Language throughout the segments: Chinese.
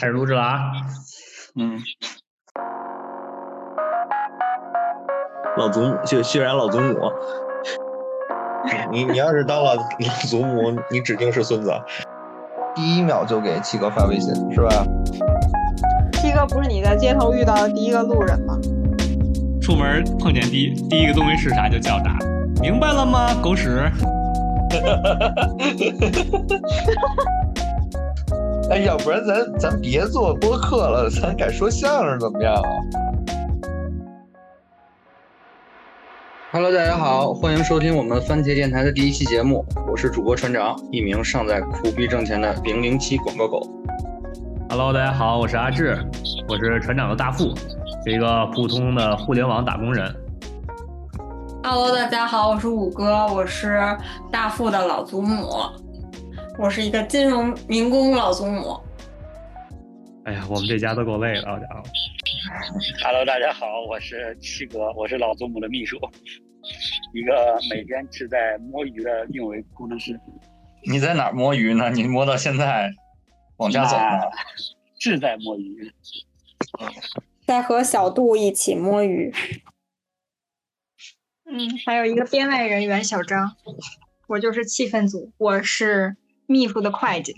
开始录制了啊！嗯，老祖母就血染老祖母，你你要是当了 老祖母，你指定是孙子。第一秒就给七哥发微信是吧？七哥不是你在街头遇到的第一个路人吗？出门碰见第第一个东西是啥就叫啥，明白了吗？狗屎！哎，要不然咱咱别做播客了，咱改说相声怎么样啊？Hello，大家好，欢迎收听我们番茄电台的第一期节目，我是主播船长，一名尚在苦逼挣钱的零零七广告狗。Hello，大家好，我是阿志，我是船长的大副，是一个普通的互联网打工人。Hello，大家好，我是五哥，我是大副的老祖母。我是一个金融民工老祖母。哎呀，我们这家都够累的，好家伙！Hello，大家好，我是七哥，我是老祖母的秘书，一个每天志在摸鱼的运维工程师。你在哪儿摸鱼呢？你摸到现在往家走呢？志在摸鱼，在和小杜一起摸鱼。嗯，还有一个编外人员小张，我就是气氛组，我是。秘书的会计，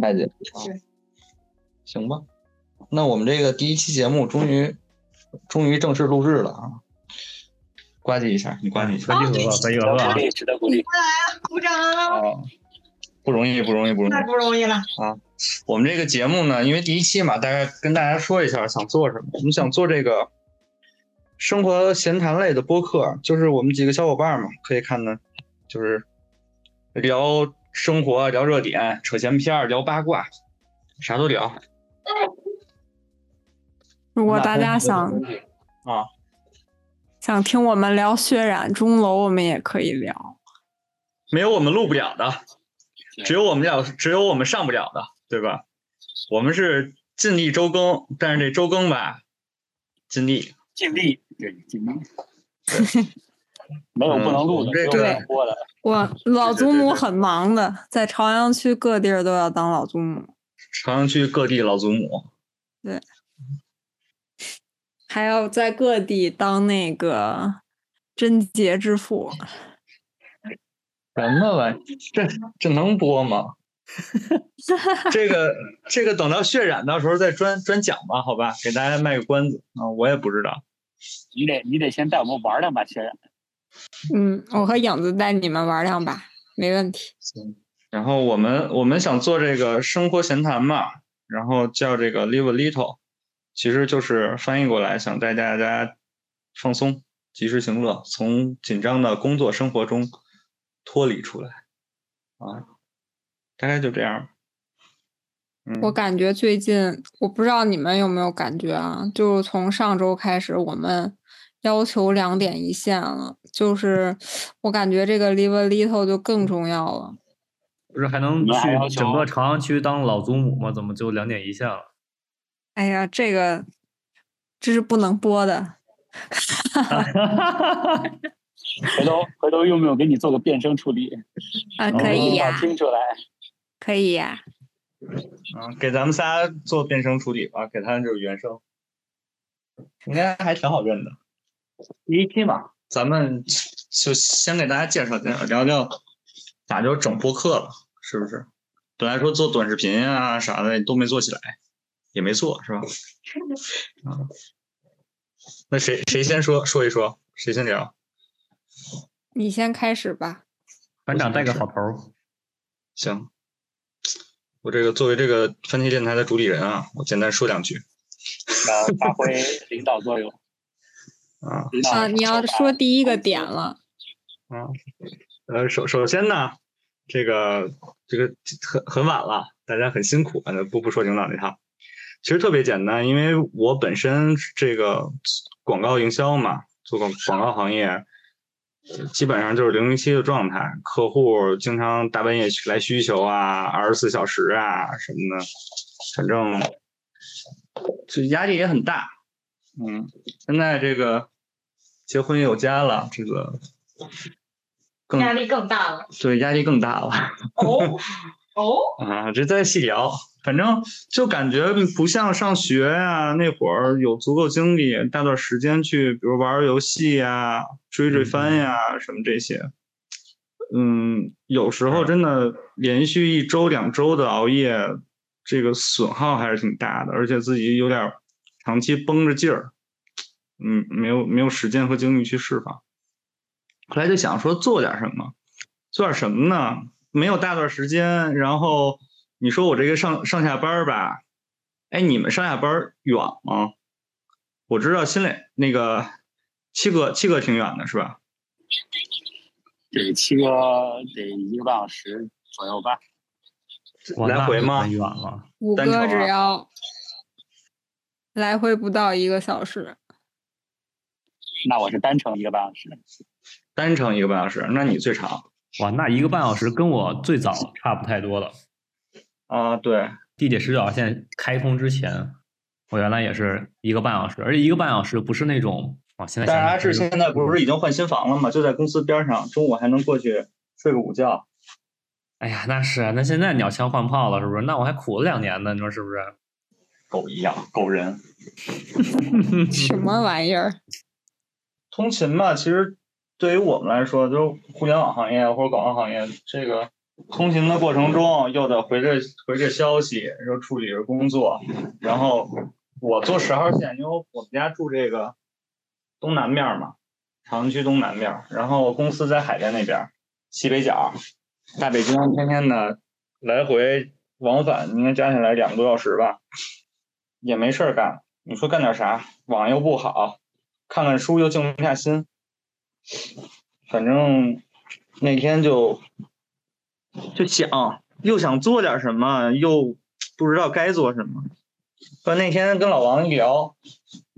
会计，是，行吧。那我们这个第一期节目终于，终于正式录制了啊！呱唧一下，你呱唧一下，啊！不容易，不容易，不容易，太不容易了啊！我们这个节目呢，因为第一期嘛，大概跟大家说一下想做什么。我们想做这个生活闲谈类的播客，就是我们几个小伙伴嘛，可以看的，就是聊。生活聊热点，扯闲篇儿，聊八卦，啥都聊。如果大家想啊，想听我们聊血染钟楼，我们也可以聊。没有我们录不了的，只有我们要，只有我们上不了的，对吧？我们是尽力周更，但是这周更吧，尽力，尽力，对，尽力。没有不能录的，这个播的。我老祖母很忙的，在朝阳区各地儿都要当老祖母。朝阳区各地老祖母。对。还要在各地当那个贞洁之父。什么玩意？这 这能播吗？这个这个等到血染到时候再专专讲吧，好吧，给大家卖个关子啊，我也不知道。你得你得先带我们玩两把血染。嗯，我和影子带你们玩两把，没问题。行，然后我们我们想做这个生活闲谈嘛，然后叫这个 live a little，其实就是翻译过来想带大家放松，及时行乐，从紧张的工作生活中脱离出来啊，大概就这样。我感觉最近，我不知道你们有没有感觉啊，就是从上周开始，我们。要求两点一线了，就是我感觉这个 live a little 就更重要了。不是还能去整个朝阳区当老祖母吗？怎么就两点一线了？哎呀，这个这是不能播的。回头回头用不用给你做个变声处理？啊，可以呀。听出来。可以呀。嗯，给咱们仨做变声处理吧，给他就是原声，应该还挺好认的。第一期嘛，咱们就先给大家介绍介绍，聊聊咋就整播客了，是不是？本来说做短视频啊啥的都没做起来，也没做，是吧？啊，那谁谁先说说一说？谁先聊？你先开始吧。班长带个好头。行，我这个作为这个番茄电台的主理人啊，我简单说两句。那发挥领导作用。啊啊！你要说第一个点了。啊，呃，首首先呢，这个这个很很晚了，大家很辛苦啊，不不说领导那套，其实特别简单，因为我本身这个广告营销嘛，做广广告行业，基本上就是零零七的状态，客户经常大半夜来需求啊，二十四小时啊什么的，反正就压力也很大。嗯，现在这个结婚有家了，这个压力更大了。对，压力更大了。哦，哦，啊，这再细聊。反正就感觉不像上学呀、那会儿有足够精力，大段时间去，比如玩玩游戏呀、追追番呀、什么这些。嗯，有时候真的连续一周两周的熬夜，这个损耗还是挺大的，而且自己有点长期绷着劲儿，嗯，没有没有时间和精力去释放。后来就想说做点什么，做点什么呢？没有大段时间，然后你说我这个上上下班吧，哎，你们上下班远吗？我知道新磊那个七哥七哥挺远的是吧？对七哥得一个半小时左右吧。哇来回吗远了。五哥只要来回不到一个小时，那我是单程一个半小时。单程一个半小时，那你最长哇，那一个半小时跟我最早差不太多了。啊？对，地铁十九号线开通之前，我原来也是一个半小时，而且一个半小时不是那种哇，现在但是现在不是已经换新房了吗？就在公司边上，中午还能过去睡个午觉。哎呀，那是啊，那现在鸟枪换炮了，是不是？那我还苦了两年呢，你说是不是？狗一样，狗人。什么玩意儿？通勤吧，其实对于我们来说，就是互联网行业或者广告行业，这个通勤的过程中又得回着回着消息，又处理着工作，然后我坐十号线，因为我们家住这个东南面嘛，朝阳区东南面，然后公司在海淀那边，西北角，大北京天天的来回往返，应该加起来两个多小时吧，也没事儿干。你说干点啥？网又不好，看看书又静不下心。反正那天就就想，又想做点什么，又不知道该做什么。说那天跟老王聊，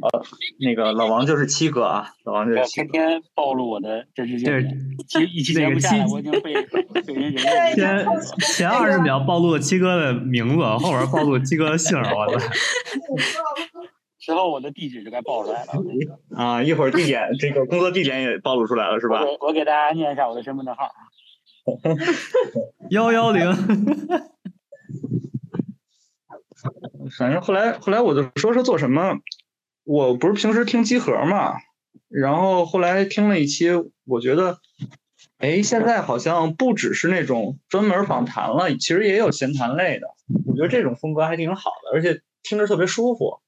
呃，那个老王就是七哥啊，老王就是我七哥。天天暴露我的真实这姓名，其实一期节那个七目下来，我已经被 被人人认前。前二十秒暴露了七哥的名字，后边暴露了七哥的姓儿，我操！之后我的地址就该暴露出来了。啊，一会儿地点这个工作地点也暴露出来了，是吧我？给我给大家念一下我的身份证号。幺幺零，反正后来后来我就说是做什么，我不是平时听集合嘛，然后后来听了一期，我觉得，哎，现在好像不只是那种专门访谈了，其实也有闲谈类的，我觉得这种风格还挺好的，而且听着特别舒服，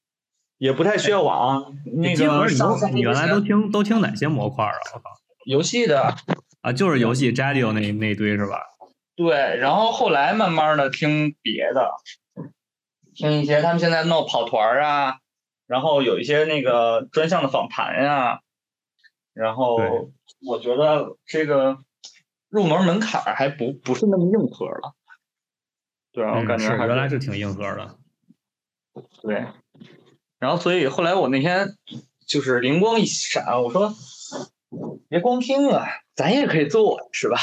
也不太需要网那个你原来都听都听哪些模块啊？我靠！游戏的，啊，就是游戏 Jadio 那那一堆是吧？对，然后后来慢慢的听别的，听一些他们现在弄跑团儿啊，然后有一些那个专项的访谈呀、然后我觉得这个入门门槛儿还不不是那么硬核了，对，我感觉还原来是挺硬核的。对，然后所以后来我那天就是灵光一闪，我说别光听啊，咱也可以做是吧？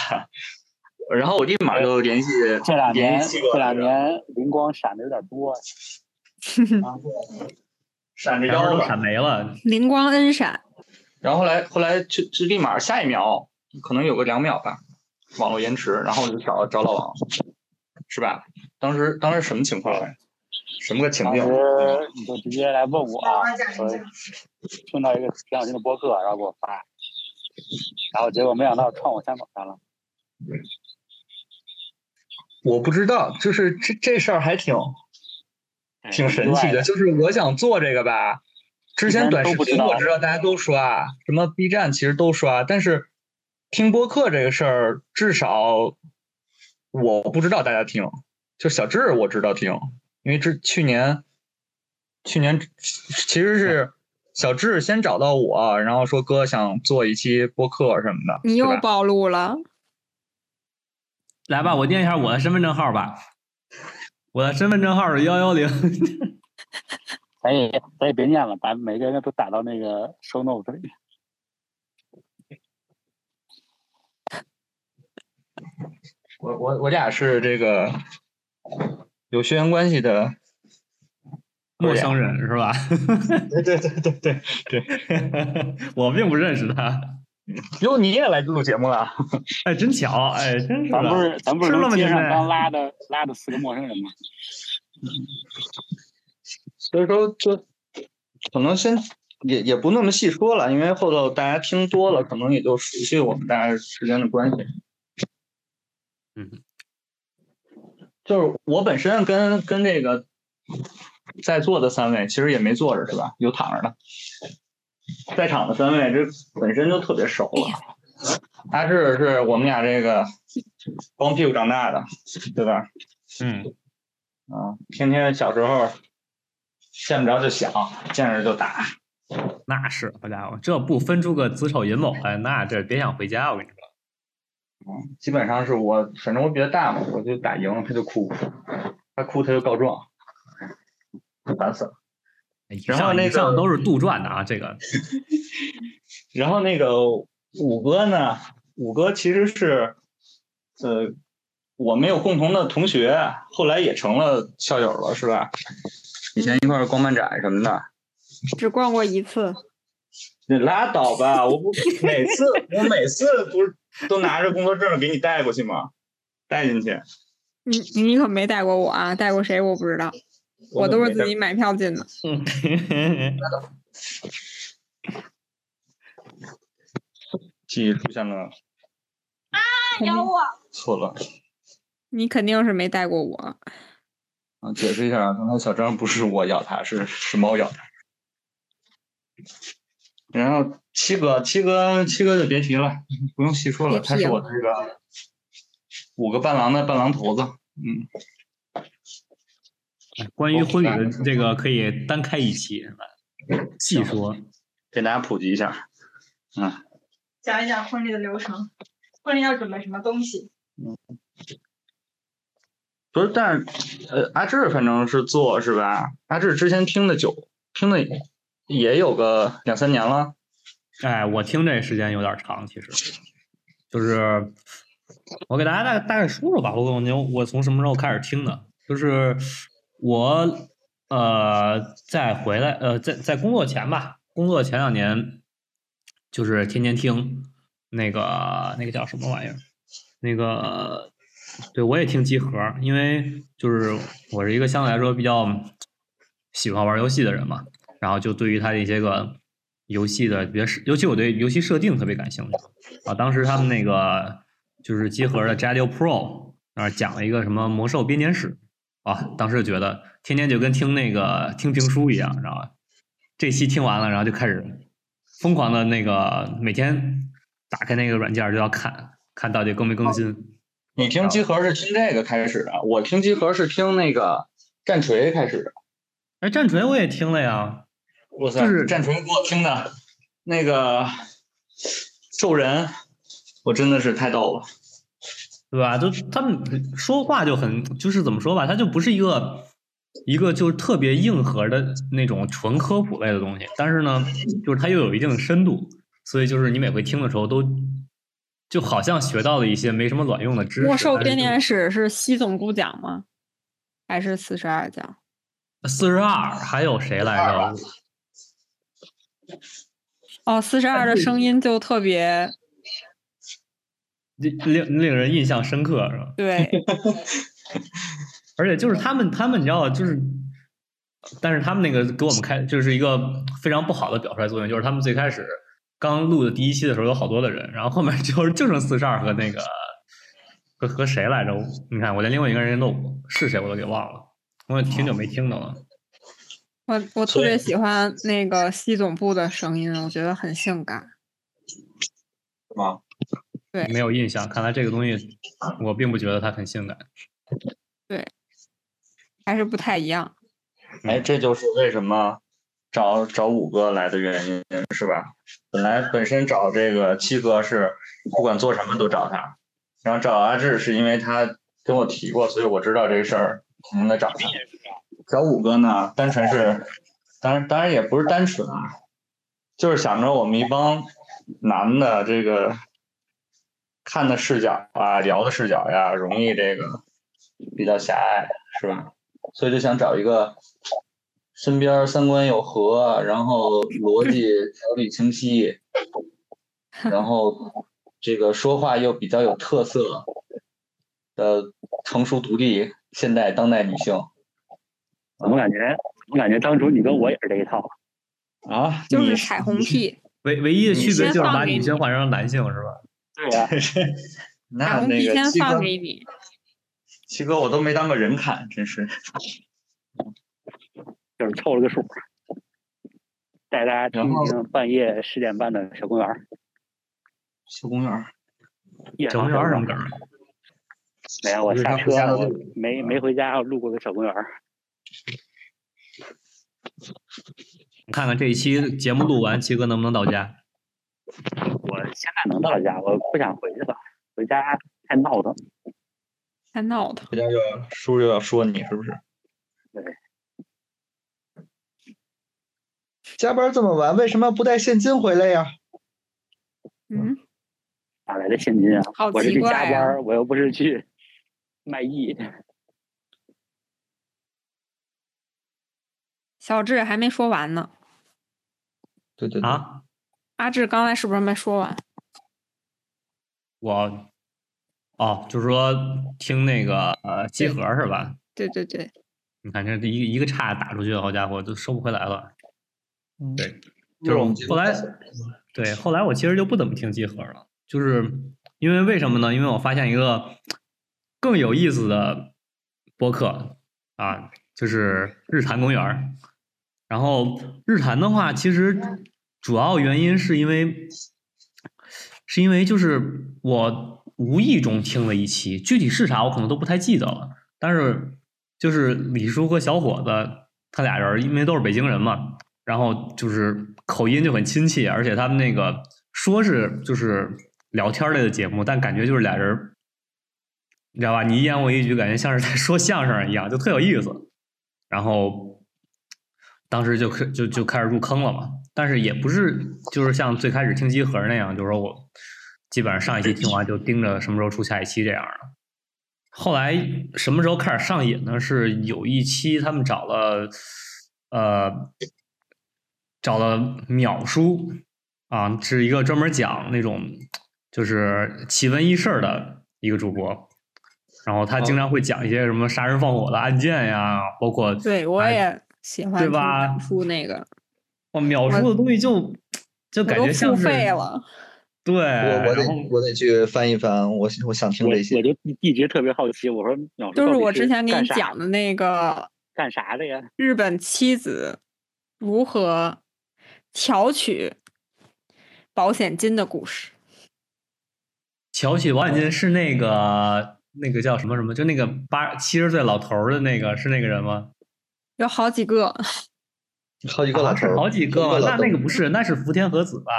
然后我立马就联系这两年这两年灵光闪的有点多，闪着然后都腰，闪没了，灵光恩闪，然后后来后来就就立马下一秒可能有个两秒吧，网络延迟，然后我就找找老王，是吧？当时当时什么情况来？什么个情况？当时你就直接来问我啊，说听到一个挺好听的播客，然后给我发，然后结果没想到撞我枪口上了。我不知道，就是这这事儿还挺挺神奇的，就是我想做这个吧，之前短视频我知道大家都刷，什么 B 站其实都刷，但是听播客这个事儿，至少我不知道大家听，就小智我知道听，因为这去年去年其实是小智先找到我，然后说哥想做一期播客什么的，你又暴露了。来吧，我念一下我的身份证号吧。我的身份证号是幺幺零。咱也咱也别念了，把每个人都打到那个 show note 里。我我我俩是这个有血缘关系的陌生人是吧？对对对对对对，我并不认识他。哟，你也来录节目了？哎，真巧！哎，真是。咱不是咱不是那么街上刚拉的拉的四个陌生人吗？所以说，就可能先也也不那么细说了，因为后头大家听多了，可能也就熟悉我们大家之间的关系。嗯，就是我本身跟跟这个在座的三位其实也没坐着是吧？有躺着的。在场的三位这本身就特别熟了。阿志是我们俩这个光屁股长大的，对吧？嗯。啊，天天小时候见不着就想，见着就打。那是，好家伙，这不分出个子丑寅卯来，那这别想回家，我跟你说。嗯，基本上是我，反正我比他大嘛，我就打赢了他就哭，他哭他就告状，烦死了。然后那个都是杜撰的啊，这个。然后那个五哥呢？五哥其实是，呃，我们有共同的同学，后来也成了校友了，是吧？以前一块逛漫展什么的。只逛过一次。你拉倒吧！我不每次我每次不是都拿着工作证给你带过去吗？带进去。你你可没带过我啊？带过谁我不知道。我都是自己买票进的。记忆出现了。啊！咬我。错了。你肯定是没带过我。啊，解释一下，刚才小张不是我咬他，是是猫咬他。然后七哥，七哥，七哥就别提了，不用细说了，他是我这个五个伴郎的伴郎头子，嗯。关于婚礼的这个可以单开一期，细说，给大家普及一下，嗯，讲一讲婚礼的流程，婚礼要准备什么东西？嗯，不是，但呃，阿志反正是做是吧？阿志之前听的久，听的也有个两三年了。哎，我听这时间有点长，其实就是我给大家大大概说说吧。我我我我从什么时候开始听的？就是。我呃，在回来呃，在在工作前吧，工作前两年，就是天天听那个那个叫什么玩意儿，那个对我也听集合，因为就是我是一个相对来说比较喜欢玩游戏的人嘛，然后就对于他的一些个游戏的别是，尤其我对游戏设定特别感兴趣啊。当时他们那个就是集合的 Jadio Pro 那讲了一个什么魔兽编年史。啊，当时就觉得天天就跟听那个听评书一样，知道吧？这期听完了，然后就开始疯狂的那个每天打开那个软件就要看看到底更没更新。你听集合是听这个开始的，我听集合是听那个战锤开始的。哎，战锤我也听了呀，哇塞，就是战锤给我听的，那个兽人，我真的是太逗了。对吧？就他们说话就很，就是怎么说吧，他就不是一个一个就是特别硬核的那种纯科普类的东西，但是呢，就是它又有一定的深度，所以就是你每回听的时候都就好像学到了一些没什么卵用的知识。魔兽编年史是西总估讲吗？还是四十二讲？四十二还有谁来着？哦，四十二的声音就特别。令令令人印象深刻是吧？对，而且就是他们，他们你知道，就是，但是他们那个给我们开，就是一个非常不好的表率作用，就是他们最开始刚录的第一期的时候有好多的人，然后后面就是就剩四十二和那个和和谁来着？你看我连另外一个人都是谁我都给忘了，我挺久没听的了。我我特别喜欢那个西总部的声音，我觉得很性感。是吗？对，没有印象。看来这个东西，我并不觉得它很性感。对，还是不太一样。哎，这就是为什么找找五哥来的原因，是吧？本来本身找这个七哥是不管做什么都找他，然后找阿志是因为他跟我提过，所以我知道这事儿肯定得找他。找五哥呢，单纯是，当然当然也不是单纯啊，就是想着我们一帮男的这个。看的视角啊，聊的视角呀，容易这个比较狭隘，是吧？所以就想找一个身边三观又合，然后逻辑条理清晰，然后这个说话又比较有特色的成熟独立现代当代女性怎么感觉？我感觉当初你跟我也是这一套。啊，就是彩虹屁。唯唯一的区别就是把女性换成男性是吧？对呀、彩 那那个七哥七哥我都没当个人看，真是。就是凑了个数，带大家听一听半夜十点半的小公园儿。小公园儿，夜小公园什么梗儿？没有，我日下车常回家的我没没回家，我路过个小公园儿。看看这一期节目录完，七哥能不能到家？我现在能到家，我不想回去了，回家太闹腾。太闹腾。回家又要叔又要说你是不是？对。加班这么晚，为什么不带现金回来呀？嗯，哪来的现金啊？好我是去加班儿，我又不是去卖艺。小智还没说完呢。对对对，啊，阿志刚才是不是没说完？我哦，就是说听那个呃集合是吧？对对对，你看这一个一个叉打出去，好家伙，都收不回来了。嗯对，就是后来，对，后来我其实就不怎么听集合了，就是因为为什么呢？因为我发现一个更有意思的播客啊，就是日坛公园儿。然后日坛的话，其实主要原因是因为，是因为就是我无意中听了一期，具体是啥我可能都不太记得了。但是就是李叔和小伙子他俩人，因为都是北京人嘛，然后就是口音就很亲切，而且他们那个说是就是聊天类的节目，但感觉就是俩人，你知道吧？你一言我一句，感觉像是在说相声一样，就特有意思。然后当时就开就就开始入坑了嘛，但是也不是就是像最开始听集合那样，就是说我基本上上一期听完就盯着什么时候出下一期这样的。后来什么时候开始上瘾呢？是有一期他们找了呃找了淼叔啊，是一个专门讲那种就是奇闻异事的一个主播。然后他经常会讲一些什么杀人放火的案件呀，包括对我哎也喜欢听对吧出那个，哇，秒叔的东西就就感觉像是费了。对，我我得我得去翻一翻，我我想听我这些我。就一直特别好奇，我说秒叔就是我之前给你讲的那个干啥的呀？日本妻子如何调取保险金的故事。乔起王眼金是那个那个叫什么什么，就那个八七十岁老头的那个是那个人吗？有好几个，好几个老啊是头儿，好几个吗？那那个不是，那是福田和子吧？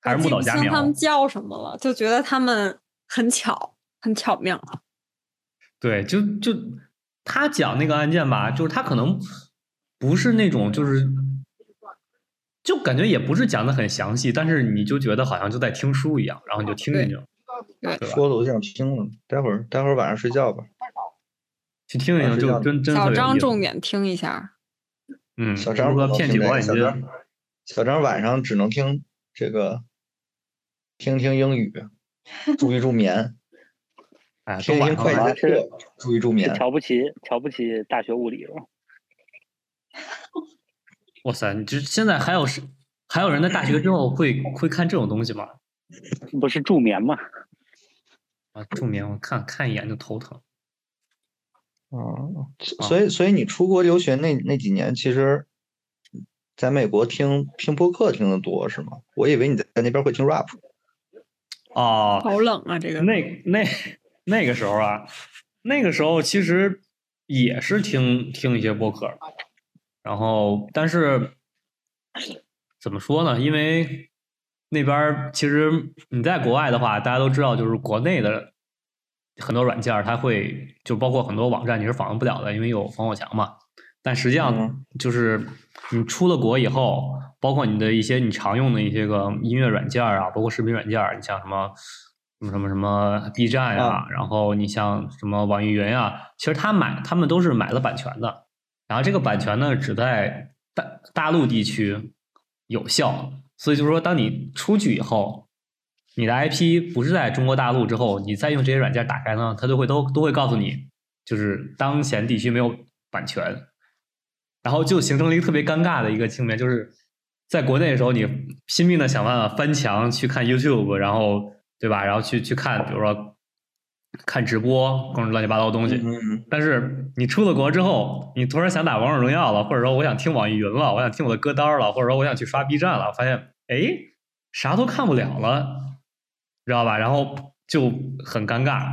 还是木岛佳苗清他们？叫什么了，就觉得他们很巧，很巧妙。对，就就他讲那个案件吧，就是他可能不是那种就是。就感觉也不是讲的很详细，但是你就觉得好像就在听书一样，然后你就听进去了，说的我想听了，待会儿待会儿晚上睡觉吧。去听一听，就真小张重点听一下，嗯，小张不能骗取听这保险金？个小张，小张晚上只能听这个，听听英语，注意助眠，哎，都听一听会晚上了计的课，注意助眠。瞧不起瞧不起大学物理了。哇塞，你这现在还有是还有人在大学之后会会看这种东西吗？不是助眠吗？啊，助眠，我看看一眼就头疼。哦，啊所以所以你出国留学那那几年，其实在美国听听播客听的多是吗？我以为你在那边会听 rap。哦，好冷啊！这个那那那个时候啊，那个时候其实也是听听一些播客，然后但是怎么说呢？因为那边其实你在国外的话，大家都知道，就是国内的很多软件儿它会就包括很多网站你是访问不了的，因为有防火墙嘛。但实际上嗯。就是你出了国以后，包括你的一些你常用的一些个音乐软件儿啊，包括视频软件儿，你像什么什么什么什么 B 站呀、然后你像什么网易云啊，其实他买他们都是买了版权的，然后这个版权呢只在大大陆地区有效，所以就是说，当你出去以后，你的 IP 不是在中国大陆之后，你再用这些软件打开呢，它都会都都会告诉你，就是当前地区没有版权，然后就形成了一个特别尴尬的一个情面，就是在国内的时候，你拼命的想办法翻墙去看 YouTube，然后对吧？然后去去看，比如说看直播，各种乱七八糟的东西。嗯但是你出了国之后，你突然想打王者荣耀了，或者说我想听网易云了，我想听我的歌单了，或者说我想去刷 B 站了，发现哎啥都看不了了，知道吧？然后就很尴尬。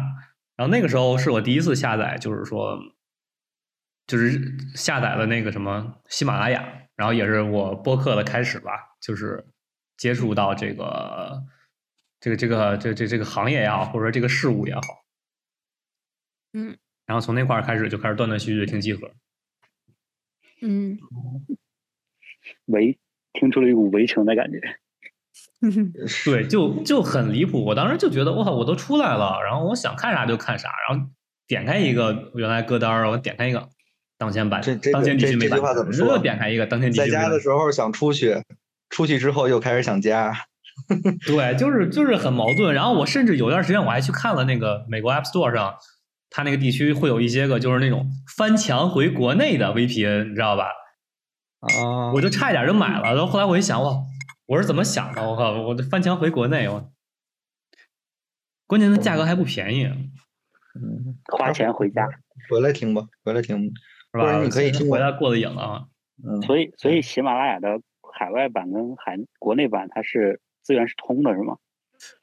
然后那个时候是我第一次下载，就是说，就是下载了那个什么喜马拉雅，然后也是我播客的开始吧，就是接触到这个这个这个这这这个行业也好，或者说这个事物也好，嗯然后从那块儿开始就开始断断续续的听集合。嗯围听出了一股围城的感觉。对，就就很离谱。我当时就觉得，哇靠，我都出来了，然后我想看啥就看啥，然后点开一个原来歌单儿，我点开一个当前版这这当前地区没版权，话怎么说又点开一个当前地区在家的时候想出去，出去之后又开始想家。对，就是就是很矛盾。然后我甚至有段时间我还去看了那个美国 App Store 上，它那个地区会有一些个就是那种翻墙回国内的 VPN，你知道吧？啊我就差一点就买了。然后后来我一想，哇，我是怎么想的？我靠，我这翻墙回国内，我关键它价格还不便宜，嗯，花钱回家，回来听吧，回来听。是吧？或者你可以听回来过的瘾了啊。嗯，所以所以喜马拉雅的海外版跟海国内版它是资源是通的，是吗？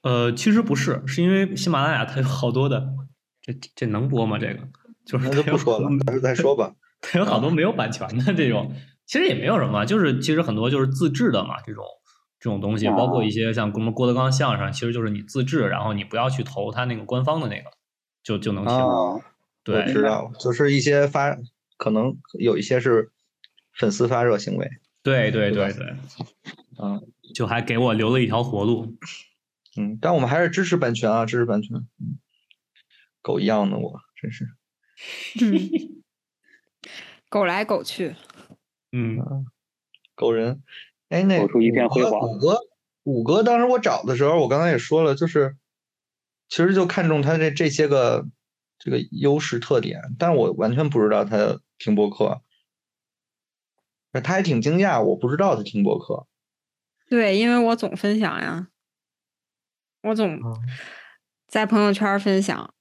呃，其实不是，是因为喜马拉雅它有好多的，这这这能播吗？这个就是那就不说了，还是再说吧。它有好多没有版权的这种，其实也没有什么，就是其实很多就是自制的嘛，这种这种东西，包括一些像什么郭德纲相声，其实就是你自制，然后你不要去投他那个官方的那个，就就能听。对知道，就是一些发，可能有一些是粉丝发热行为。对对对对对，嗯就还给我留了一条活路。嗯，但我们还是支持版权啊，支持版权。嗯，狗一样的我，真是。嗯 狗来狗去，嗯，狗人，哎，那狗出一片辉煌五哥，五哥，当时我找的时候，我刚才也说了，就是其实就看中他这这些个这个优势特点，但我完全不知道他听播客，他还挺惊讶，我不知道他听播客。对，因为我总分享呀，我总嗯在朋友圈分享，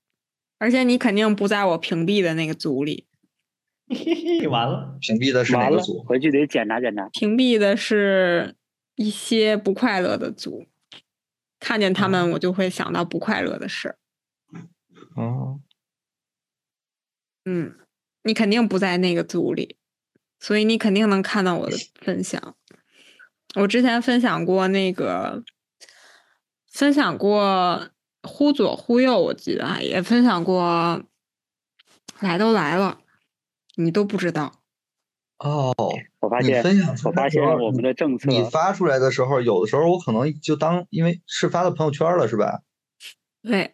而且你肯定不在我屏蔽的那个组里，完了，屏蔽的是哪个组？，回去得检查检查。屏蔽的是一些不快乐的组，看见他们我就会想到不快乐的事儿。哦，嗯，你肯定不在那个组里，所以你肯定能看到我的 分享。我之前分享过那个，分享过忽左忽右，我记得啊，也分享过来都来了，你都不知道。哦，你我发现分享出我发现我们的政策你发出来的时候，有的时候我可能就当，因为是发到朋友圈了，是吧？对，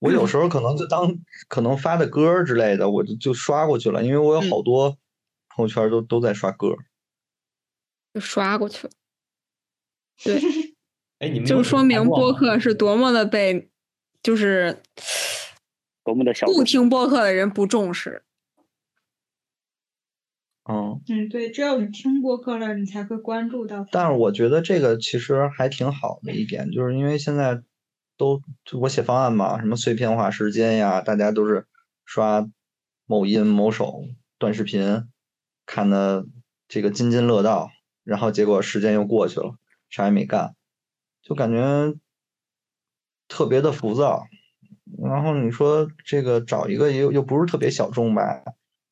我有时候可能就当可能发的歌之类的，我就就刷过去了，因为我有好多朋友圈都都在刷歌。就刷过去了。对，哎，你 们就说明播客是多么的被，就是多么的小不听播客的人不重视。嗯，嗯，对，只有你听播客了，你才会关注到。但是我觉得这个其实还挺好的一点，就是因为现在都我写方案嘛，什么碎片化时间呀，大家都是刷某音某手短视频，看的这个津津乐道，然后结果时间又过去了，啥也没干，就感觉特别的浮躁。然后你说这个找一个又又不是特别小众吧，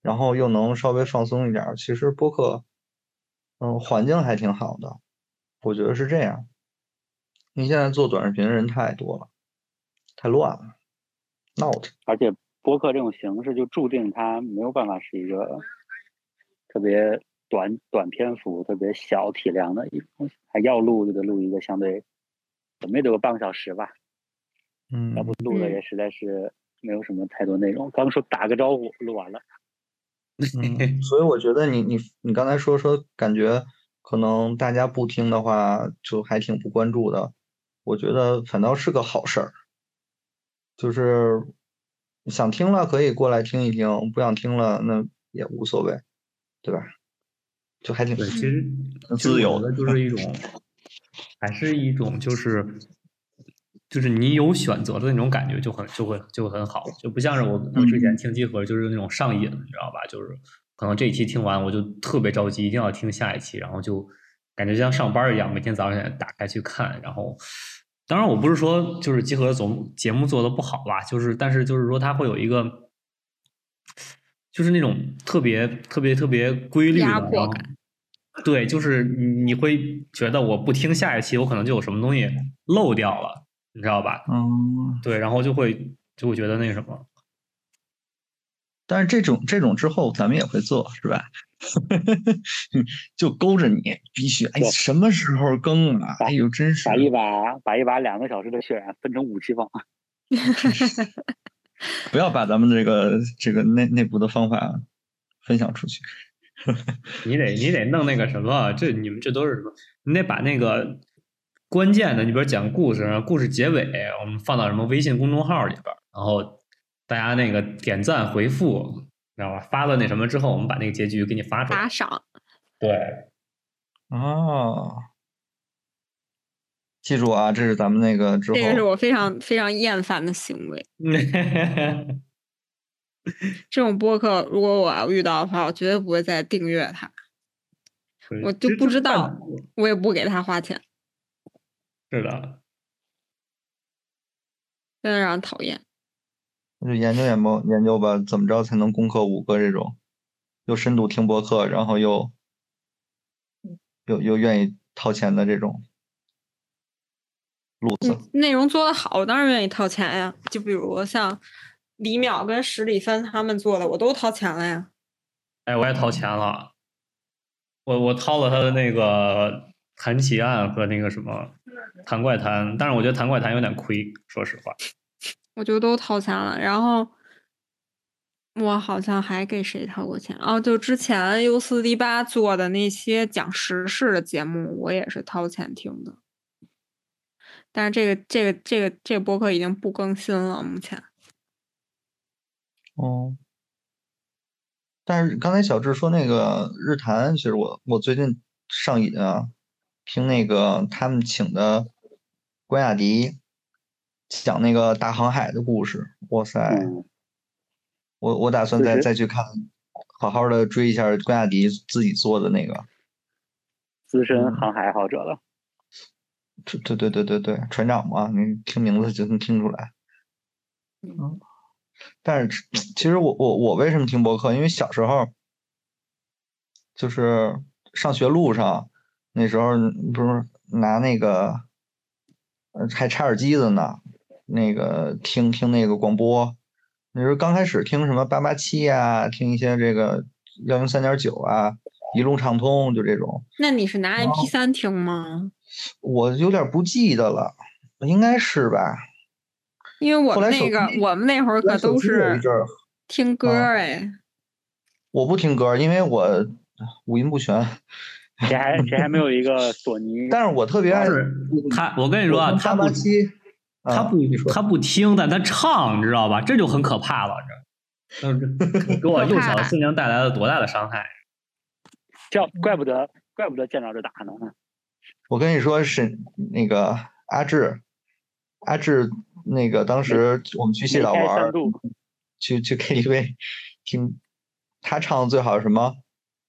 然后又能稍微放松一点儿，其实播客，嗯，环境还挺好的，我觉得是这样。你现在做短视频的人太多了，太乱了，闹腾。而且播客这种形式就注定它没有办法是一个特别短短篇幅、特别小体量的一个东西，还要录就得录一个相对怎么也得有半个小时吧，嗯要不录的也实在是没有什么太多内容。刚说打个招呼，录完了，嗯，所以我觉得你你你刚才说说，感觉可能大家不听的话，就还挺不关注的。我觉得反倒是个好事儿。就是想听了可以过来听一听，不想听了那也无所谓，对吧？就还挺对，其实自由的，就是一 种，还是一种就是就是你有选择的那种感觉，就很就会就很好，就不像是我我之前听集合就是那种上瘾，你知道吧？就是可能这一期听完我就特别着急，一定要听下一期，然后就感觉像上班一样，每天早上打开去看，然后。当然，我不是说就是集合总节目做的不好吧，就是但是就是说它会有一个，就是那种特别特别特别规律的感。对，就是你你会觉得我不听下一期，我可能就有什么东西漏掉了，你知道吧？嗯。对，然后就会就会觉得那什么。但是这种这种之后，咱们也会做，是吧？就勾着你，必须哎，什么时候更啊？哎呦，真是把一把把一把两个小时的血分成五期放，不要把咱们这个这个内内部的方法分享出去。你得你得弄那个什么，这你们这都是什么？你得把那个关键的，你比如讲故事，故事结尾，我们放到什么微信公众号里边，然后。大家那个点赞回复，知道吧？发了那什么之后，我们把那个结局给你发出来。打赏。对。哦。记住啊，这是咱们那个之后。这个是我非常非常厌烦的行为。这种播客，如果我要遇到的话，我绝对不会再订阅它。我就不知道，我也不给他花钱。是的。真的让人讨厌。那就研究研究研究吧，怎么着才能攻克五个这种又深度听播客，然后又又又愿意掏钱的这种路子？内容做的好，我当然愿意掏钱呀。就比如像李淼跟史里芬他们做的，我都掏钱了呀。哎，我也掏钱了，我我掏了他的那个谈奇案和那个什么谈怪谈，但是我觉得谈怪谈有点亏，说实话。我就都掏钱了，然后我好像还给谁掏过钱哦？就之前 U 四 D 八做的那些讲时事的节目，我也是掏钱听的。但是这个这个这个这个博客已经不更新了，目前。哦。但是刚才小智说那个日坛，其实我我最近上瘾啊，听那个他们请的关雅迪。讲那个大航海的故事，哇塞！我我打算再再去看，好好的追一下关雅迪自己做的那个资深航海爱好者了。对对对对对对，船长嘛，你听名字就能听出来。嗯，但是其实我我我为什么听博客？因为小时候就是上学路上，那时候不是拿那个还插耳机子呢。那个听听那个广播，那时候刚开始听什么八八七呀，听一些这个幺零三点九啊，一路畅通就这种。那你是拿 M P 三听吗？我有点不记得了，应该是吧。因为我们那个我们那会儿可都是听歌哎。我不听歌，因为我五音不全。谁还谁还没有一个索尼？但是我特别爱他。我跟你说，他不。他不，他不听，但他唱，你知道吧？这就很可怕了，这，给我幼小的心灵带来了多大的伤害？叫怪不得，怪不得见着这打呢。我跟你说，是那个阿志，阿志，那个当时我们去西岛玩，去去 KTV 听他唱的最好是什么？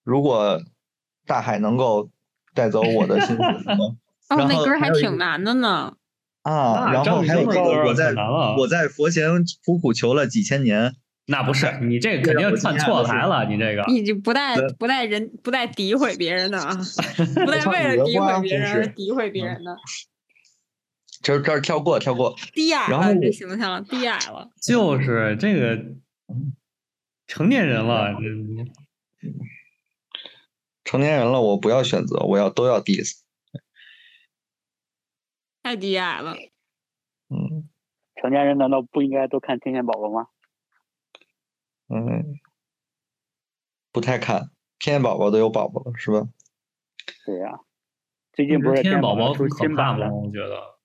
如果大海能够带走我的心什么？哦，那歌还挺难的呢。啊，然后还有那个我在我在佛前苦苦求了几千年，那不是你这个肯定串错台了，你这个你就不带不带人不带诋毁别人的啊，不带为了诋毁别人而诋毁别人的。这这跳过跳过，低矮了这形象低矮了，就是这个成年人了，成年人了，我不要选择，我要都要 diss。太低矮了。嗯，成年人难道不应该都看天线宝宝吗？嗯，不太看，天线宝宝都有宝宝了，是吧？对呀，最近不是天线宝宝出新版了？我觉得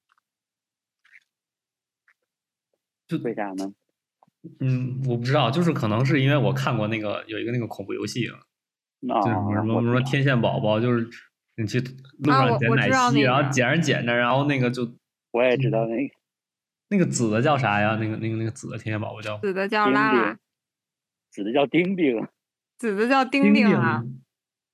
就为啥呢？嗯，我不知道，就是可能是因为我看过那个有一个那个恐怖游戏，啊，就是什么什么什么天线宝宝，就是你去路啊上捡奶我我知道昔，然后捡着捡着，然后那个就我也知道那个那个紫的叫啥呀？那个那个那个紫的天线宝宝叫紫的叫拉拉紫，的叫丁丁，紫的叫丁丁丁啊。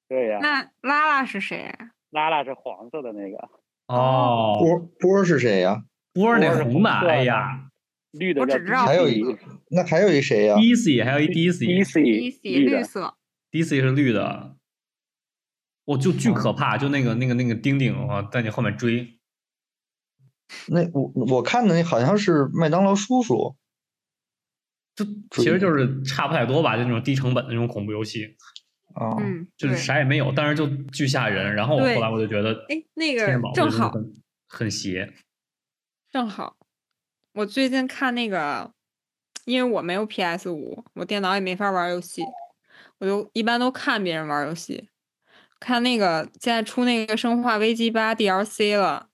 对呀、那拉拉是谁？拉拉是黄色的那个，哦，波波是谁呀？波儿那波是红的，红的哎呀绿的我只知道还有一那还有一谁呀？，DC 还有一一喜绿的，绿色。DC 是绿的，我就巨可怕，就那个那个那个丁丁啊，在你后面追，那我我看的那好像是麦当劳叔叔。就其实就是差不太多吧，就那种低成本的那种恐怖游戏，啊，嗯，就是啥也没有，但是就巨吓人。然后我后来我就觉得，哎，那个正好很很邪，正好，我最近看那个，因为我没有 PS 五，我电脑也没法玩游戏，我就一般都看别人玩游戏。看那个现在出那个《生化危机八》DLC 了，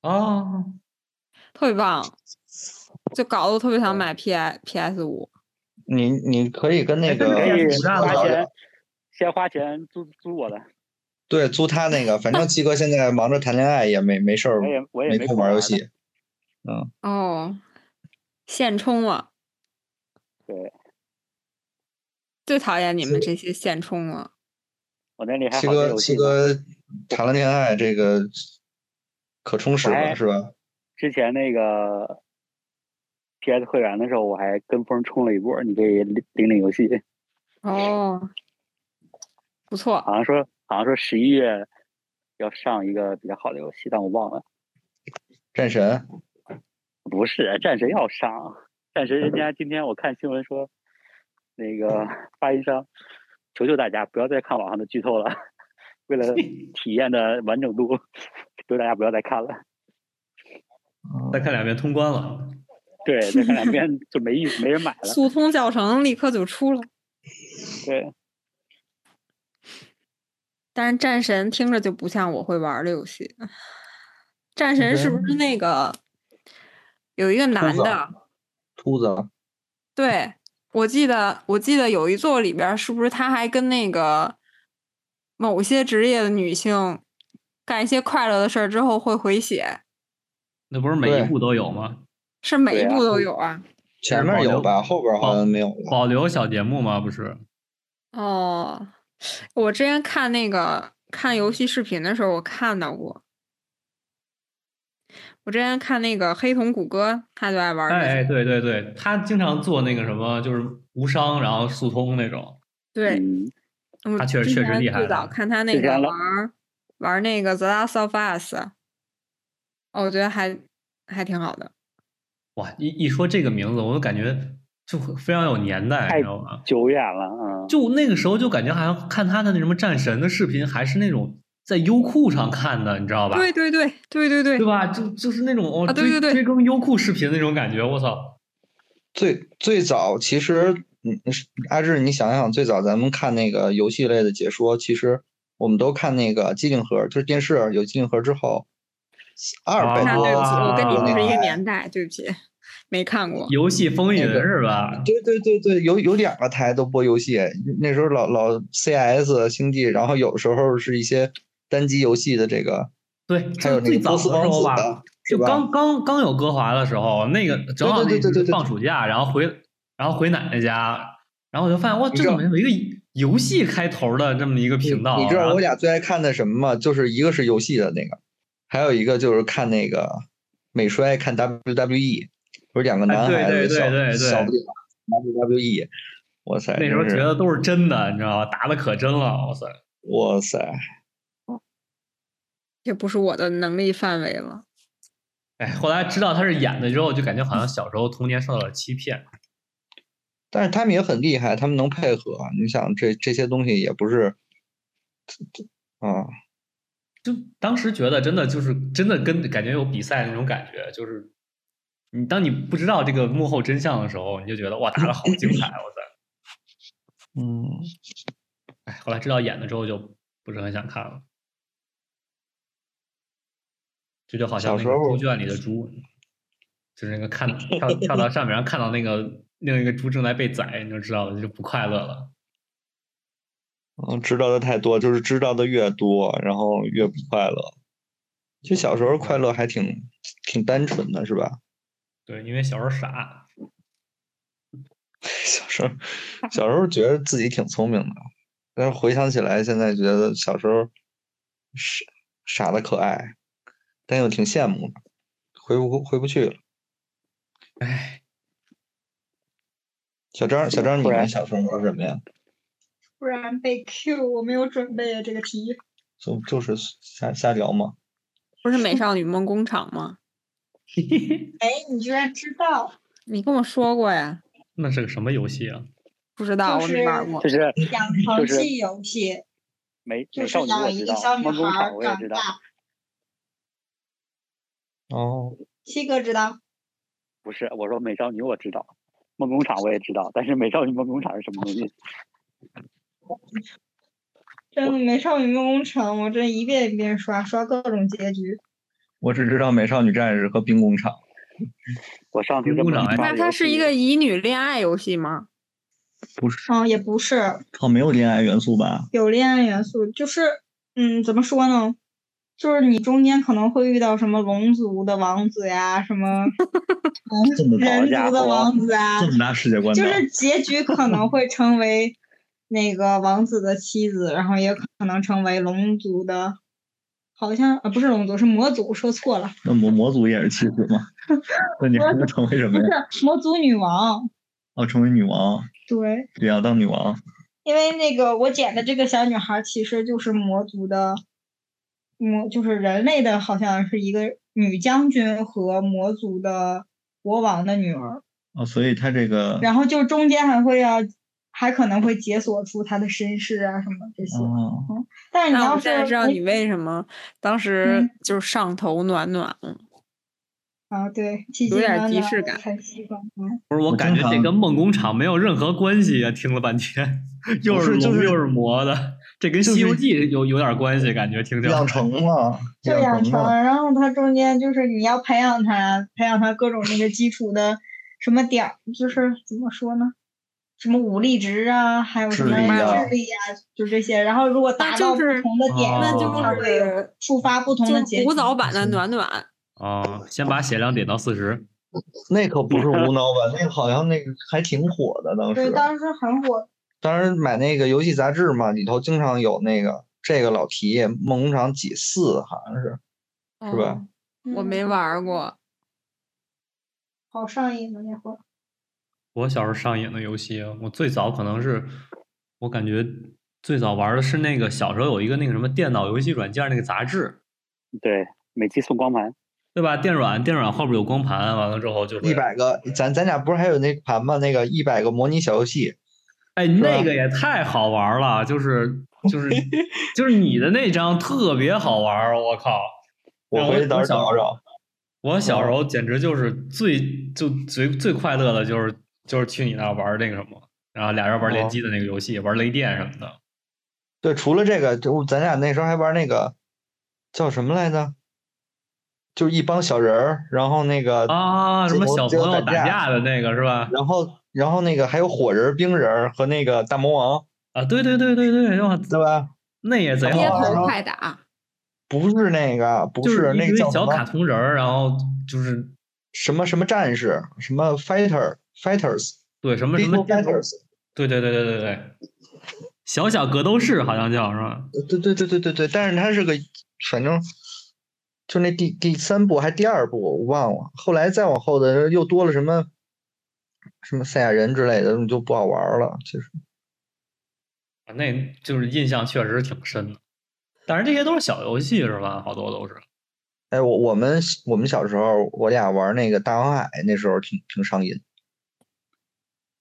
哦，特别棒，就搞得我特别想买 P I PS 五。你你可以跟那哎个可以不干了花钱，先花钱租租我的，对租他那个，反正七哥现在忙着谈恋爱，也没没事儿我，也我也没没空玩游戏。嗯哦，现充了，对，最讨厌你们这些现充了。我那里还七哥七。哥谈了恋爱，这个可充实了是吧？之前那个 PS 会员的时候，我还跟风充了一波，你可以领领领游戏。哦，不错，好像说好像说十一月要上一个比较好的游戏，但我忘了。战神不是战神要上，战神人家今天我看新闻说，那个 发行商求求大家不要再看网上的剧透了，为了 体验的完整度，求大家不要再看了。再看两遍通关了。对，再看两遍就没意思，没人买了。速通教程立刻就出了。对，但是战神听着就不像我会玩的游戏。战神是不是那个有一个男子的？秃子对，我记得我记得有一座里边儿，是不是他还跟那个某些职业的女性干一些快乐的事儿之后会回血？那不是每一对部都有吗？是每一部都有啊？前面有吧，后边好像没有了。保留小节目吗？不是，哦，我之前看那个看游戏视频的时候，我看到过。我之前看那个黑瞳谷歌，他就爱玩这哎哎，对对对，他经常做那个什么，就是无伤然后速通那种。对，嗯，他确实确实厉害最早看他那个玩玩那个《The Last of Us》，哦我觉得还还挺好的。哇，一一说这个名字，我就感觉就非常有年代，你知道吗？久远了，嗯，就那个时候就感觉好像看他的那什么战神的视频，还是那种在优酷上看的，你知道吧？对对对对对对对吧？就就是那种哦，对对对追更优酷视频那种感觉，我操！最最早其实，嗯，是阿志，你想想，最早咱们看那个游戏类的解说，其实我们都看那个机顶盒，就是电视有机顶盒之后，二百多那对不起，我跟你不是一个年代，对不起，没看过。游戏风云是吧？对对对对，有有两个台都播游戏，那时候老老 CS 星际，然后有时候是一些单机游戏的这个，对，还有最早的时候吧？就刚刚刚有歌华的时候，那个正好那是对对对对对放暑假，然后回然后回奶奶家，然后我就发现哇，这怎么有一个游戏开头的这么一个频道？你知道我俩最爱看的什么吗？就是一个是游戏的那个，还有一个就是看那个美摔，看 WWE，不是两个男哎对对孩子小对对对小不点 WWE，哇塞，那时候觉得都是真的，你知道吗？打的可真了，哇塞！哇塞，这不是我的能力范围了。哎，后来知道他是演的之后，就感觉好像小时候童年受到了欺骗。但是他们也很厉害，他们能配合。你想这这些东西也不是，啊，就当时觉得真的就是真的跟感觉有比赛那种感觉，就是你当你不知道这个幕后真相的时候，你就觉得哇打的好精彩，我操！嗯，哎，后来知道演了之后就不是很想看了。这就好像那个猪圈里的猪，就是那个看跳跳到 上面，然后看到那个另一个猪正在被宰，你就知道了，就不快乐了。嗯，知道的太多，就是知道的越多，然后越不快乐。其实小时候快乐还挺挺单纯的，是吧？对，因为小时候傻。小时候，小时候觉得自己挺聪明的，但是回想起来，现在觉得小时候傻傻的可爱，但又挺羡慕的，回不回不去了。唉，小张，小张，你们小时候玩什么呀？突然被 Q，我没有准备这个题。就就是瞎瞎聊吗？不是美少女梦工厂吗？哎，你居然知道？你跟我说过呀。那是个什么游戏啊？不知道，我没玩过。就是养成系游戏。美就是养一个小女孩长大。哦。七哥知道？不是，我说美少女我知道，梦工厂我也知道，但是美少女梦工厂是什么东西？真的美少女梦工厂，我这一遍一遍刷，刷各种结局。我只知道美少女战士和兵工厂。我上兵工厂，那它是一个乙女恋爱游戏吗？不是，嗯，也不是。它没有恋爱元素吧？有恋爱元素，就是嗯，怎么说呢？就是你中间可能会遇到什么龙族的王子呀，什么人族的王子啊，这么大世界观，就是结局可能会成为那个王子的妻子，然后也可能成为龙族的，好像啊不是龙族是魔族，说错了。那魔魔族也是妻子吗？那你还能成为什么呀？不是魔族女王。哦，成为女王。对。对要当女王。因为那个我捡的这个小女孩其实就是魔族的。魔就是人类的，好像是一个女将军和魔族的国王的女儿哦，所以她这个，然后就中间还会要，还可能会解锁出她的身世啊什么这些。哦，但是你要是知道你为什么当时就是上头暖暖了。啊，对，有点即视感。不是，我感觉这跟梦工厂没有任何关系啊！听了半天，又是龙又是魔的。这跟《西游记》有有点关系，感觉听着。养成了，就养成，然后它中间就是你要培养它，培养它各种那个基础的什么点儿，就是怎么说呢？什么武力值啊，还有什么智力啊，就这些。然后如果达到不同的点，那就是触发不同的结。古早版的暖暖。啊，先把血量点到四十。那可不是无脑版，那个好像那个还挺火的，当时。对，当时很火。当时买那个游戏杂志嘛，里头经常有那个这个老提梦工厂几四，好像是，是吧？我没玩过，好上瘾的那会儿。我小时候上瘾的游戏，我最早可能是，我感觉最早玩的是那个小时候有一个那个什么电脑游戏软件那个杂志，对，每期送光盘，对吧？电软电软后边有光盘，完了之后就一百个，咱咱俩不是还有那盘吗？那个一百个模拟小游戏。哎，那个也太好玩了，就是就是 就是你的那张特别好玩，我靠！我回去找找找。我小时候简直就是最就最最快乐的，就是就是去你那玩那个什么，然后俩人玩联机的那个游戏，玩雷电什么的。对，除了这个，就咱俩那时候还玩那个叫什么来着？就是一帮小人儿，然后那个啊，什么小朋友打架的那个是吧？然后。然后那个还有火人、冰人和那个大魔王啊，对对对对对，对吧？那也贼好玩。街头快打，不是那个，不是那个叫小卡通人然后就是什么什么战士，什么 fighter fighters，对，什么什么 fighters，对对对对对对，小小格斗士好像叫是吧？对对对对对对，但是它是个，反正就那第第三部还第二部我忘了，后来再往后的又多了什么。什么赛亚人之类的就不好玩了，其实，啊，那就是印象确实挺深的，但是这些都是小游戏是吧？好多都是。哎，我我们我们小时候，我俩玩那个大航海，那时候挺挺上瘾。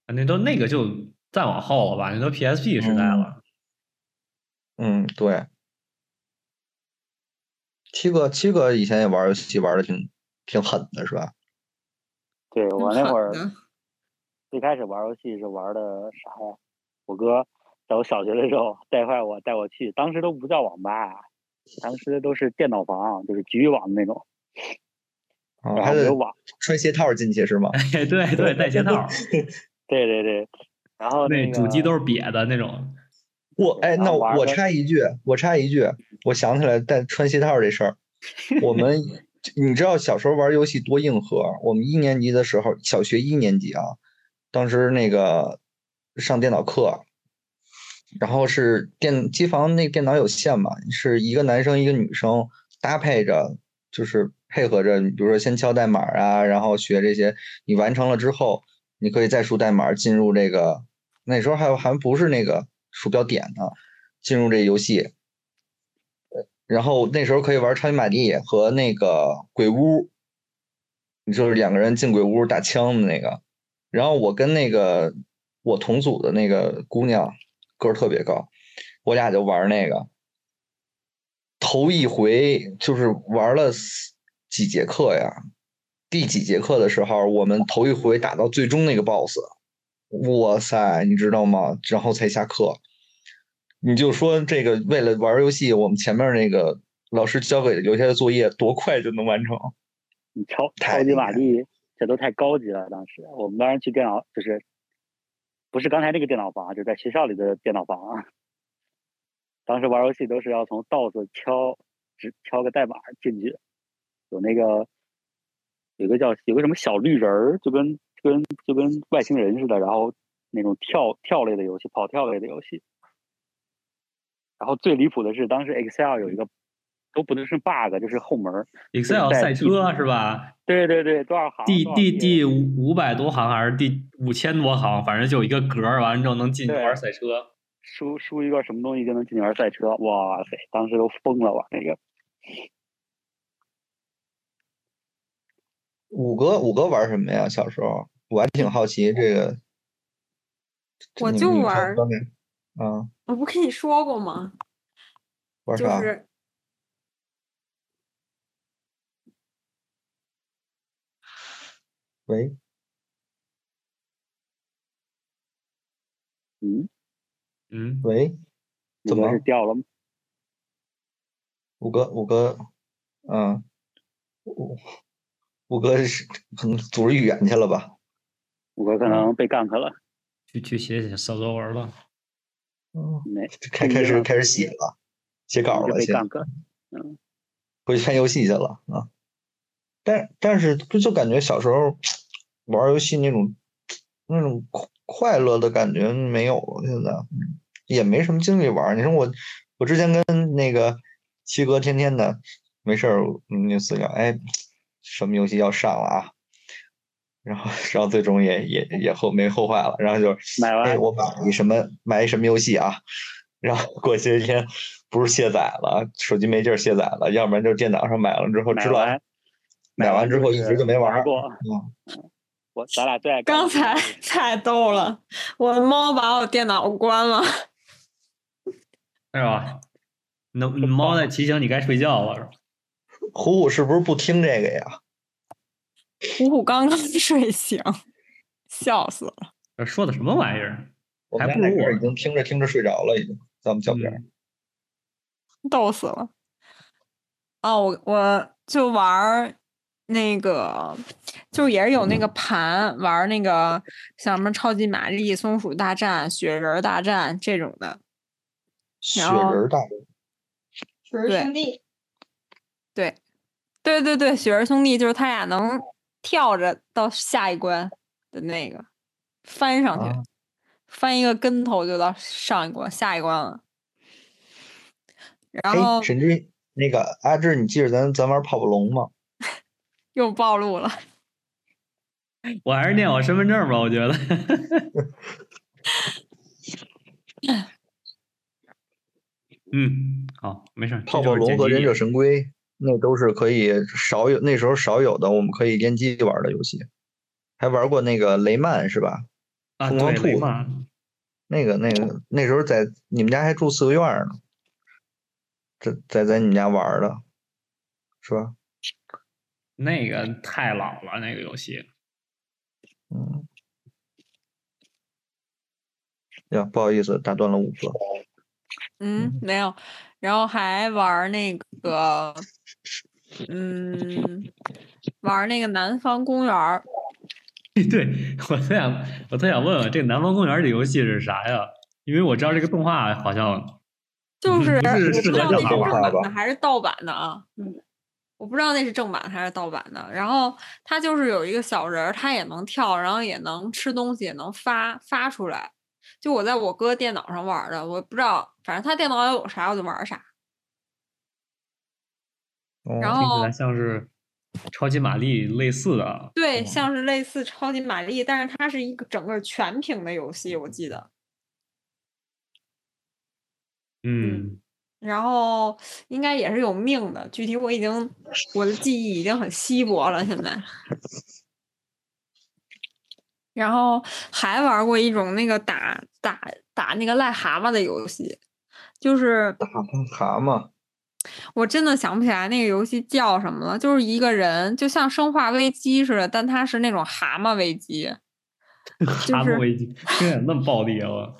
那都那个就再往后了吧？那都 PSP 时代了。嗯，对。七哥，七哥以前也玩游戏，玩的挺挺狠的，是吧？对我那会儿。最开始玩游戏是玩的啥呀？我哥在我小学的时候带坏我，带我去，当时都不叫网吧，当时都是电脑房，就是局域网的那种。然后没有网，穿鞋套进去是吗？哎，对对，带鞋套，对对对，然后那个主机都是瘪的那种。我哎，那我插一句，我插一句，我想起来带穿鞋套这事儿，我们你知道小时候玩游戏多硬核？我们一年级的时候，小学一年级啊，当时那个上电脑课，然后是电机房那电脑有线嘛，是一个男生一个女生搭配着，就是配合着，你比如说先敲代码啊，然后学这些，你完成了之后，你可以再输代码进入这个，那时候还还不是那个鼠标点呢，进入这游戏。然后那时候可以玩超级玛丽和那个鬼屋，就是两个人进鬼屋打枪的那个。然后我跟那个我同组的那个姑娘个儿特别高，我俩就玩那个。头一回就是玩了四几节课呀，第几节课的时候，我们头一回打到最终那个 BOSS，哇塞，你知道吗？然后才下课。你就说这个为了玩游戏，我们前面那个老师交给留下的作业多快就能完成？你超超级玛丽，这都太高级了。当时我们当时去电脑，就是不是刚才那个电脑房，就在学校里的电脑房啊。当时玩游戏都是要从 DOS 敲，只敲个代码进去，有那个有个叫有个什么小绿人儿，就跟就跟就跟外星人似的，然后那种跳跳类的游戏，跑跳类的游戏。然后最离谱的是，当时 Excel 有一个都不能是 bug，就是后门儿。Excel 赛车是吧？对对对，多少行？第第第五百多行还是第五千多行，反正就有一个格儿，完了之后能进去玩赛车。输输一个什么东西就能进去玩赛车，哇塞，当时都疯了玩那个。五哥，五哥玩什么呀？小时候我还挺好奇这个。我就玩啊，我不跟你说过吗？玩啥？就是喂，嗯，嗯，喂，怎么是掉了吗？五哥，五哥，嗯，五五哥是可能组织语言去了吧？五哥可能被 gank 了，去去写写小作文了。嗯，没开开始开始写了，写稿了，就被现在 gank。回去看游戏去了啊。但但是就就感觉小时候 玩游戏那种那种快快乐的感觉没有了，现在嗯也没什么精力玩。你说我我之前跟那个七哥天天的没事儿嗯就私聊，哎，什么游戏要上了啊？然后然后最终也也也后没后坏了，然后就买完哎我买一什么买一什么游戏啊？然后过些天不是卸载了，手机没劲儿卸载了，要不然就电脑上买了之后知道买完之后一直就没玩儿过。嗯我咱俩最爱刚才 太逗了，我的猫把我电脑关了。是吧？那猫在提醒你该睡觉了，虎虎是不是不听这个呀？虎虎刚刚睡醒，笑死了。这说的什么玩意儿？我们还不如我已经听着听着睡着了，已经在我们脚边逗死了。哦，我我就玩儿那个，就也是有那个盘玩那个像什么超级玛丽、松鼠大战、雪人大战这种的。雪人大战，雪儿对兄弟，对，对对对，雪人兄弟就是他俩能跳着到下一关的那个，翻上去，啊翻一个跟头就到上一关、下一关了。然后哎，沈志，那个阿志，你记着咱咱玩跑步龙吗？又暴露了。我还是念我身份证吧，我觉得。嗯，好，没事儿。泡泡龙和忍者神龟那都是可以少有那时候少有的，我们可以联机玩的游戏。还玩过那个雷曼是吧？啊，对，雷曼，那个那个那时候在你们家还住四合院儿呢，在在在你们家玩的，是吧？那个太老了，那个游戏。嗯。呀，不好意思，打断了五哥。嗯，没有，然后还玩那个，嗯，玩那个 南方公园儿。对，我特想，我特想问问，这个南方公园这游戏是啥呀？因为我知道这个动画好像就是是正版的还是盗版的啊。嗯，我不知道那是正版还是盗版的。然后它就是有一个小人儿，他也能跳，然后也能吃东西，也能发发出来。就我在我哥电脑上玩的，我不知道，反正他电脑里有啥我就玩啥。然哦后听起来像是超级玛丽类似的。对，嗯像是类似超级玛丽，但是它是一个整个全屏的游戏，我记得。嗯，然后应该也是有命的，具体我已经我的记忆已经很稀薄了，现在。然后还玩过一种那个打打打那个癞蛤蟆的游戏，就是大蛤蟆，我真的想不起来那个游戏叫什么了，就是一个人就像生化危机似的，但它是那种蛤蟆危机，就蛤蟆危机，听起来那么暴力啊！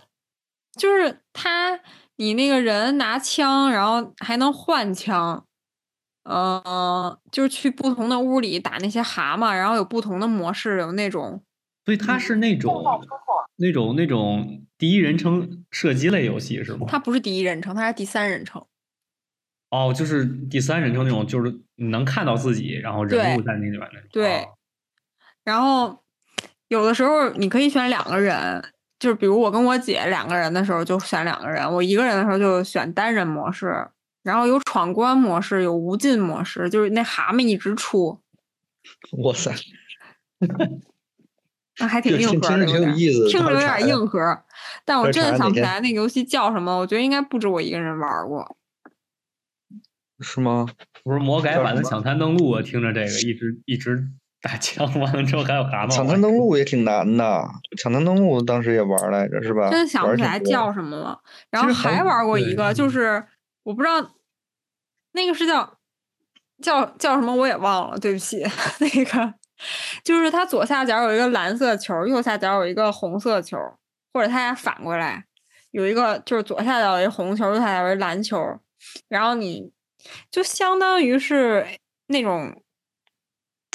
就是他，你那个人拿枪，然后还能换枪，呃，就是去不同的屋里打那些蛤蟆，然后有不同的模式，有那种所以它是那种那种那种第一人称射击类游戏是吗？它不是第一人称，它是第三人称。哦，就是第三人称那种，就是你能看到自己，然后人物在那里边那种。对哦然后有的时候你可以选两个人，就是比如我跟我姐两个人的时候就选两个人，我一个人的时候就选单人模式。然后有闯关模式，有无尽模式，就是那蛤蟆一直出，哇塞，那还挺硬核的，有点挺有意思听着有点硬核。但我真的想不起来那个游戏叫什么，我觉得应该不止我一个人玩过。是吗？不是魔改版的抢滩登陆，我听着这个一直一直打枪，完了之后还有蛤蟆。抢滩登陆也挺难的，抢滩登陆当时也玩来着，是吧？真想不起来叫什么了。然后还玩过一个，就是我不知道那个是叫叫叫什么，我也忘了，对不起。那个就是它左下角有一个蓝色球，右下角有一个红色球，或者它俩反过来，有一个就是左下角有一红球，右下角有一蓝球，然后你就相当于是那种。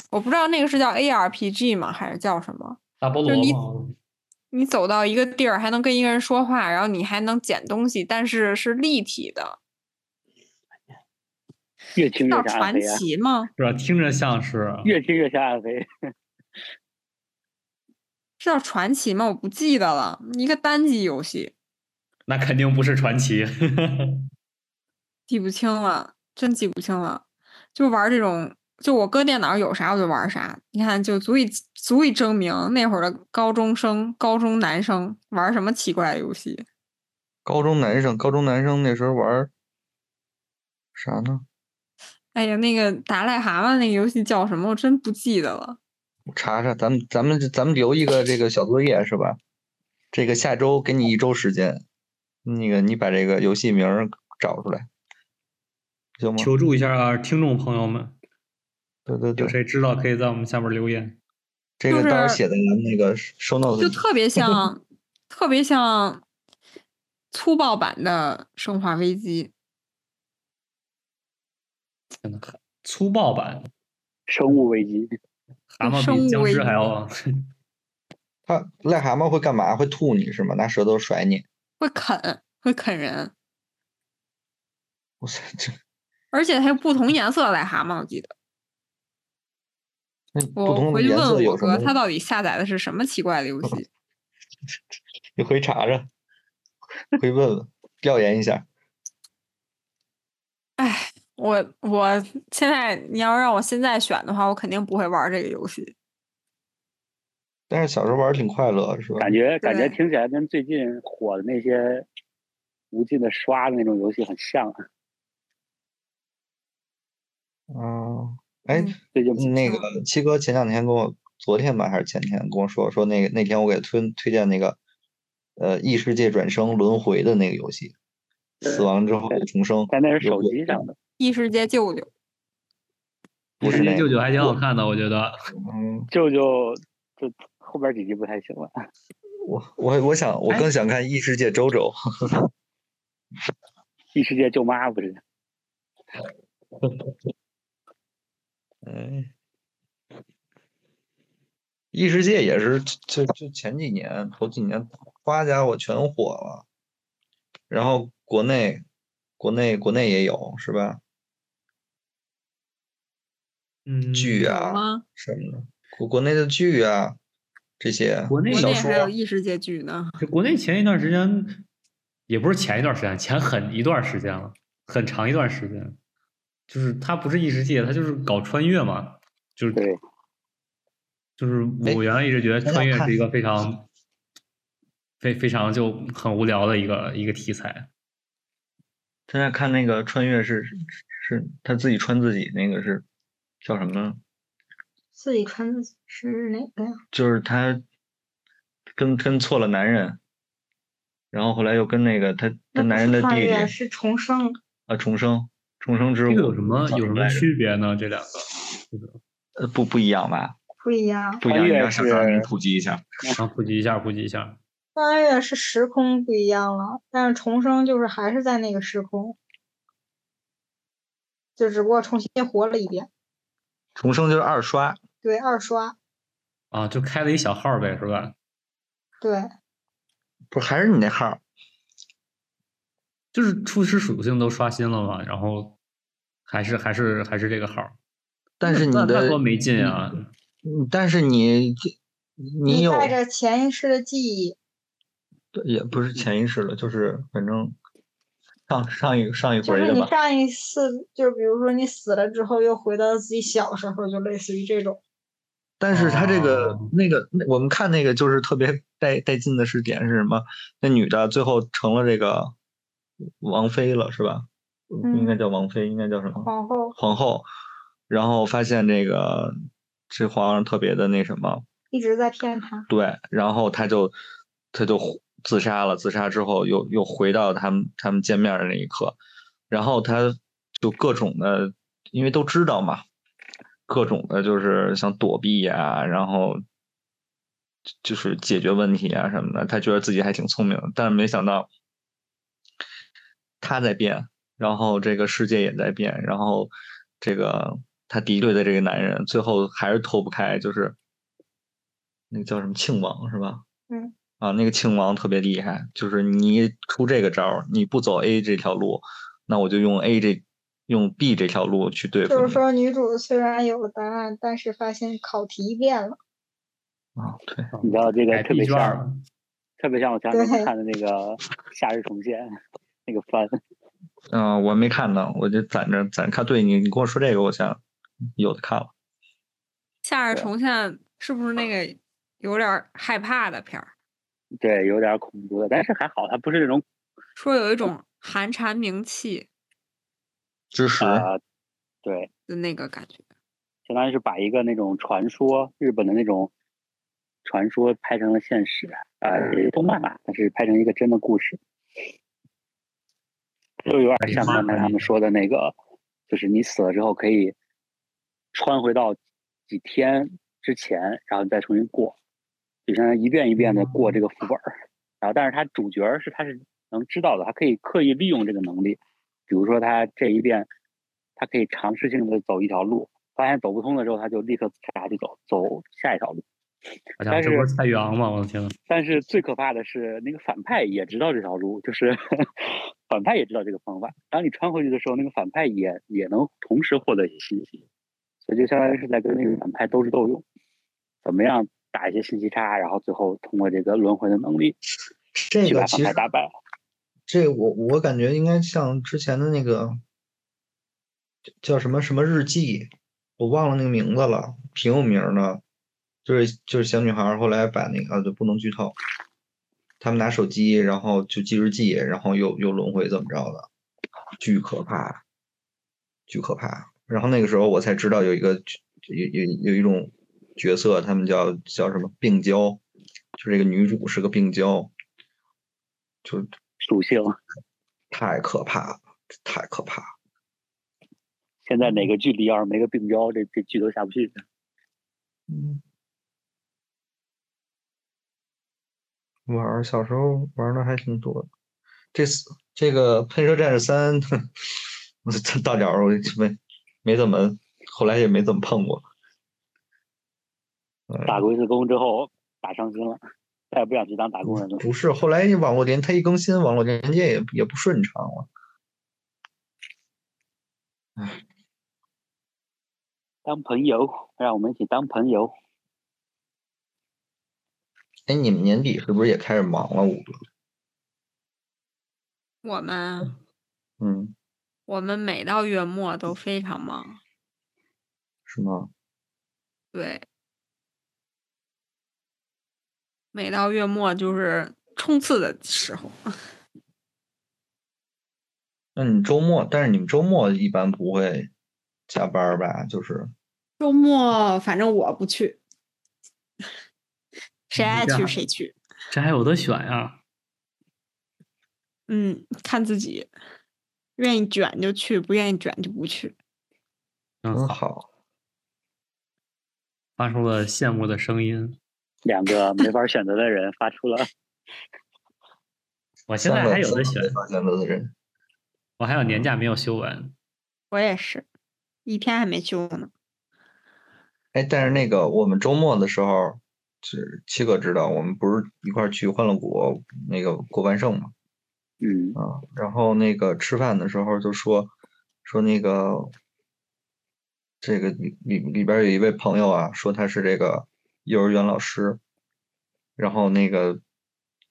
我不知道那个是叫 ARPG 吗，还是叫什么？大菠就你萝吗？你走到一个地儿，还能跟一个人说话，然后你还能捡东西，但是是立体的，越听越叫传像暗黑啊，奇吗？是吧？听着像是 越听越像暗黑。是叫传奇吗？我不记得了，一个单机游戏，那肯定不是传奇。记不清了，真记不清了。就玩这种，就我哥电脑有啥我就玩啥。你看，就足以足以证明那会儿的高中生、高中男生玩什么奇怪的游戏。高中男生，高中男生那时候玩啥呢？哎呀，那个打癞蛤蟆那个游戏叫什么？我真不记得了。我查查，咱们咱们咱们留一个这个小作业是吧？这个下周给你一周时间，那个你把这个游戏名儿找出来，行吗？求助一下啊听众朋友们，对对对有，谁知道可以在我们下面留言。这个就是到时候写在咱们那个 show notes 里。就特别 像，特别像粗暴版的《生化危机》。真的粗暴版，生物危机，蛤蟆生比僵物危机尸还要 它癞蛤蟆会干嘛？会吐你是吗？拿舌头甩你？会啃，会啃人，哇塞，这而且它有不同颜色的癞蛤蟆，我记得。我同的颜回去问我哥，色有什么？他到底下载的是什么奇怪的游戏？你回查查，回问问，调研一下。哎，我我现在你要让我现在选的话，我肯定不会玩这个游戏。但是小时候玩挺快乐，是吧？感觉感觉听起来跟最近火的那些无尽的刷的那种游戏很像。啊嗯，哎，嗯最近那个七哥前两天跟我，昨天吧还是前天跟我说，说那个那天我给他推推荐那个，呃，异世界转生轮回的那个游戏，死亡之后重生。但那是手机上的，异世界舅舅，异世界，舅舅还挺好看的，我觉得。嗯，舅舅这后边几集不太行了。我我我想我更想看异世界周周。异世界舅妈不是？哎，异世界也是，就就前几年头几年，花家伙全火了。然后国内，国内国内也有是吧？嗯，剧啊什么的，国国内的剧啊这些，国内小说还有异世界剧呢。就国内前一段时间，也不是前一段时间，前很一段时间了，很长一段时间，就是他不是异世界，他就是搞穿越嘛，就是对。就是我原来一直觉得穿越是一个非常非非常就很无聊的一个一个题材。现在看那个穿越是是他自己穿自己那个是叫什么？自己穿自己是哪个呀？就是他跟跟错了男人，然后后来又跟那个他他男人的弟弟是重生啊重生重生之物有什么有什么区别呢？这两个呃不不一样吧？不一样，不一样，你让小张给普及一下，啊，普及一下，普及一下。穿越是时空不一样了，但是重生就是还是在那个时空，就只不过重新活了一遍。重生就是二刷。对，二刷。啊，就开了一小号呗，是吧？对。不是，还是你那号？就是初始属性都刷新了嘛，然后还是还是还是这个号。但是你的多没劲啊！嗯，但是你你有带着潜意识的记忆，对，也不是潜意识了，就是反正上上一上一回就是你上一次，就是比如说你死了之后又回到自己小时候，就类似于这种。但是他这个那个，我们看那个就是特别带带劲的是点是什么？那女的最后成了这个王妃了，是吧？应该叫王妃，应该叫什么？皇后。皇后，然后发现这个。这皇上特别的那什么，一直在骗他。对，然后他就他就自杀了。自杀之后，又又回到他们他们见面的那一刻，然后他就各种的，因为都知道嘛，各种的就是想躲避呀，然后就是解决问题啊什么的。他觉得自己还挺聪明的，但没想到他在变，然后这个世界也在变，然后这个。他敌对的这个男人，最后还是脱不开，就是那个叫什么庆王是吧？嗯。啊，那个庆王特别厉害，就是你出这个招你不走 A 这条路，那我就用 A 这用 B 这条路去对付就是说，女主虽然有了答案，但是发现考题变了。啊，对。你知道这个特别像，特别像我前两天看的那个《夏日重现》那个番。嗯，我没看呢，我就攒着攒着看。对你，你跟我说这个，我想。有的看了，《夏日重现》是不是那个有点害怕的片儿？对，有点恐怖的，但是还好，它不是那种说有一种寒蝉鸣泣之时，对的那个感觉，相当于是把一个那种传说，日本的那种传说拍成了现实，呃，动漫吧，但是拍成一个真的故事，就有点像刚才他们说的那个，就是你死了之后可以。穿回到几天之前，然后再重新过，就相当于一遍一遍的过这个副本儿。然后，但是他主角是他是能知道的，他可以刻意利用这个能力。比如说，他这一遍，他可以尝试性的走一条路，发现走不通的时候，他就立刻下去走，走下一条路。但是蔡宇昂嘛，我的天呐！但是最可怕的是，那个反派也知道这条路，就是 反派也知道这个方法。当你穿回去的时候，那个反派也也能同时获得一些信息。所以就相当于是在跟那个反派斗智斗勇，怎么样打一些信息差，然后最后通过这个轮回的能力，这个其实打败。这我我感觉应该像之前的那个叫什么什么日记，我忘了那个名字了，挺有名的，就是就是小女孩后来把那个就不能剧透，他们拿手机然后就记日记，然后又又轮回怎么着的，巨可怕，巨可怕。然后那个时候我才知道有一个有有有一种角色，他们叫叫什么病娇，就这个女主是个病娇，就属性太可怕了，太可怕了。现在哪个剧里要是没个病娇，这这剧都下不去。嗯，玩儿小时候玩的还挺多的，这次这个喷射战士三，我 到点儿我没。没怎么，后来也没怎么碰过。打过一次工之后打伤心了，再也不想去当打工人了。不是，后来你网络连它一更新，网络连接也也不顺畅了。唉，当朋友，让我们一起当朋友。哎，你们年底是不是也开始忙了？五个？我们，嗯，我们每到月末都非常忙。是吗？对，每到月末就是冲刺的时候。那你周末，但是你们周末一般不会加班吧？就是周末，反正我不去，谁爱去谁去。这还有的选呀？嗯，看自己，愿意卷就去，不愿意卷就不去。嗯，好。发出了羡慕的声音。两个没法选择的人发出了。我现在还有的选。选择的人。我还有年假没有休完。我也是，一天还没休呢。哎，但是那个我们周末的时候，是七哥知道，我们不是一块去欢乐谷那个过万圣嘛？嗯啊，然后那个吃饭的时候就说说那个。这个里里里边有一位朋友啊，说他是这个幼儿园老师，然后那个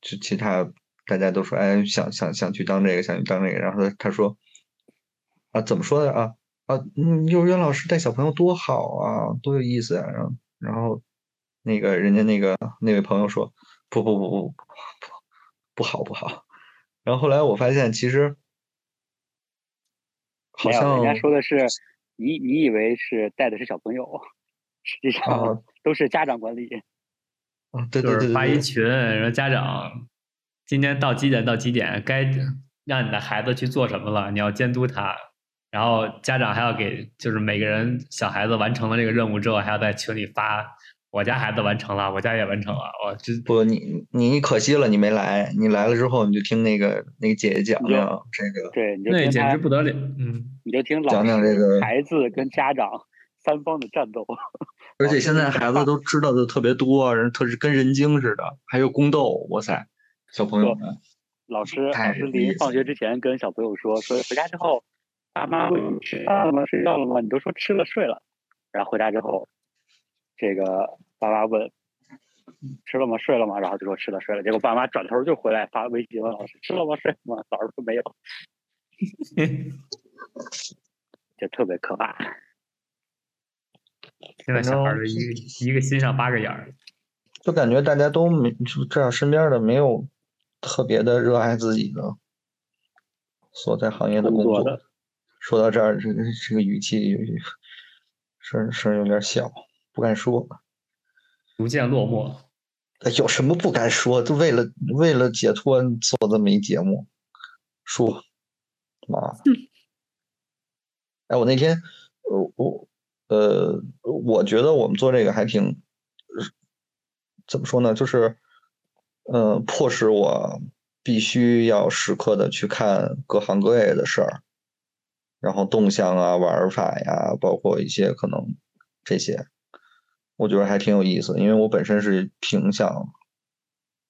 就其他大家都说，哎，想想想去当这个，想去当这个，然后他他说啊，怎么说的啊啊，嗯，幼儿园老师带小朋友多好啊，多有意思啊，然后然后那个人家那个那位朋友说，不不不不不不好不好，然后后来我发现其实好像人家说的是。你你以为是带的是小朋友，实际上 都是家长管理。啊，对对对，发一群，然后家长今天到几点到几点，该让你的孩子去做什么了，你要监督他。然后家长还要给，就是每个人小孩子完成了这个任务之后，还要在群里发。我家孩子完成了，我家也完成了。我这不，你你可惜了，你没来。你来了之后，你就听那个那个姐姐讲讲这个，对，那简直不得了。嗯，你就听讲讲这个孩子跟家长三方的战斗。而 且现在孩子都知道的特别多，人特是跟人精似的，还有宫斗，哇塞，小朋友们。老师老师临放学之前跟小朋友说说回家之后，爸妈问你吃饭了吗？睡觉了吗？你都说吃了睡了，然后回家之后。这个爸妈问吃了吗？睡了吗？然后就说吃了睡了。结果爸妈转头就回来发微信问老师吃了吗？睡了吗？老师说没有，就特别可怕。现在小孩儿一个一个心上八个眼儿，就感觉大家都没就这样，身边的没有特别的热爱自己的所在行业的工作的。说到这儿，这个这个语气声声有点小。不敢说，逐渐落寞。有什么不敢说？就为了为了解脱做这么一节目，说妈。哎，我那天，呃，我呃，我觉得我们做这个还挺，怎么说呢？就是，呃，迫使我必须要时刻的去看各行各业的事儿，然后动向啊、玩法呀，包括一些可能这些。我觉得还挺有意思，因为我本身是挺想，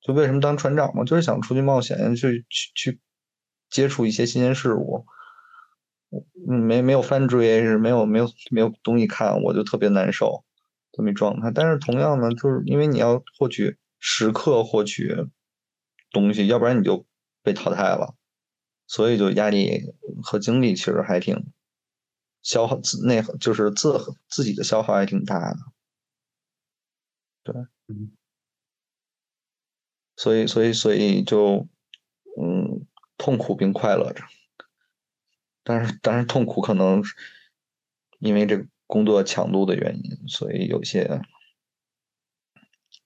就为什么当船长嘛，就是想出去冒险，去去去接触一些新鲜事物。嗯，没没有翻追，是没有没有没有东西看，我就特别难受，这么一状态。但是同样呢，就是因为你要获取时刻获取东西，要不然你就被淘汰了，所以就压力和精力其实还挺消耗自那，就是自自己的消耗还挺大的。对，嗯，所以，所以，所以就，嗯，痛苦并快乐着，但是，但是痛苦可能因为这个工作强度的原因，所以有些，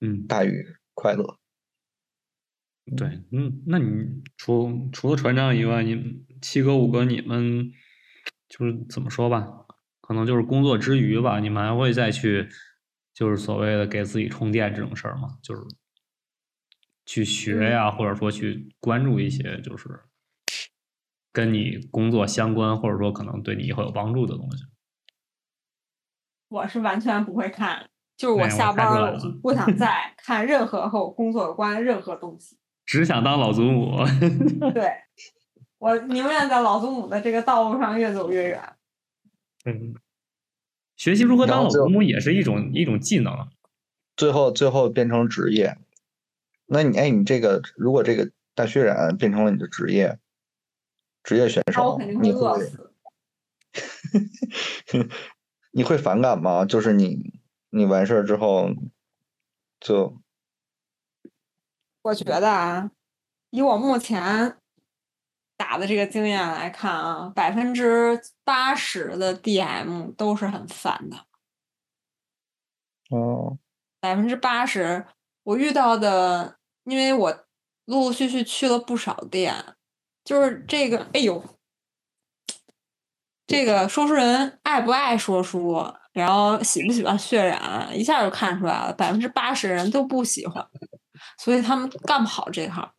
嗯，大于快乐。对，嗯，那你除除了船长以外，你七哥五哥，你们就是怎么说吧？可能就是工作之余吧，你们还会再去。就是所谓的给自己充电这种事儿嘛，就是去学呀，或者说去关注一些就是跟你工作相关，或者说可能对你以后有帮助的东西。我是完全不会看，就是我下班了，就不想 再看任何和我工作有关的任何东西。只想当老祖母。对，我宁愿在老祖母的这个道路上越走越远。嗯，学习如何当老然后就祖母也是一种一种技能。最后最后变成职业。那你哎，你这个如果这个大学染变成了你的职业，职业选手那我肯定，会你会。你会反感吗？就是你你完事儿之后就我觉得啊，以我目前打的这个经验来看啊，百分之八十的 DM 都是很烦的。哦百分之八十，我遇到的，因为我陆陆续续去了不少店，就是这个，哎呦，这个说书人爱不爱说书，然后喜不喜欢渲染，一下就看出来了，百分之八十人都不喜欢，所以他们干不好这行。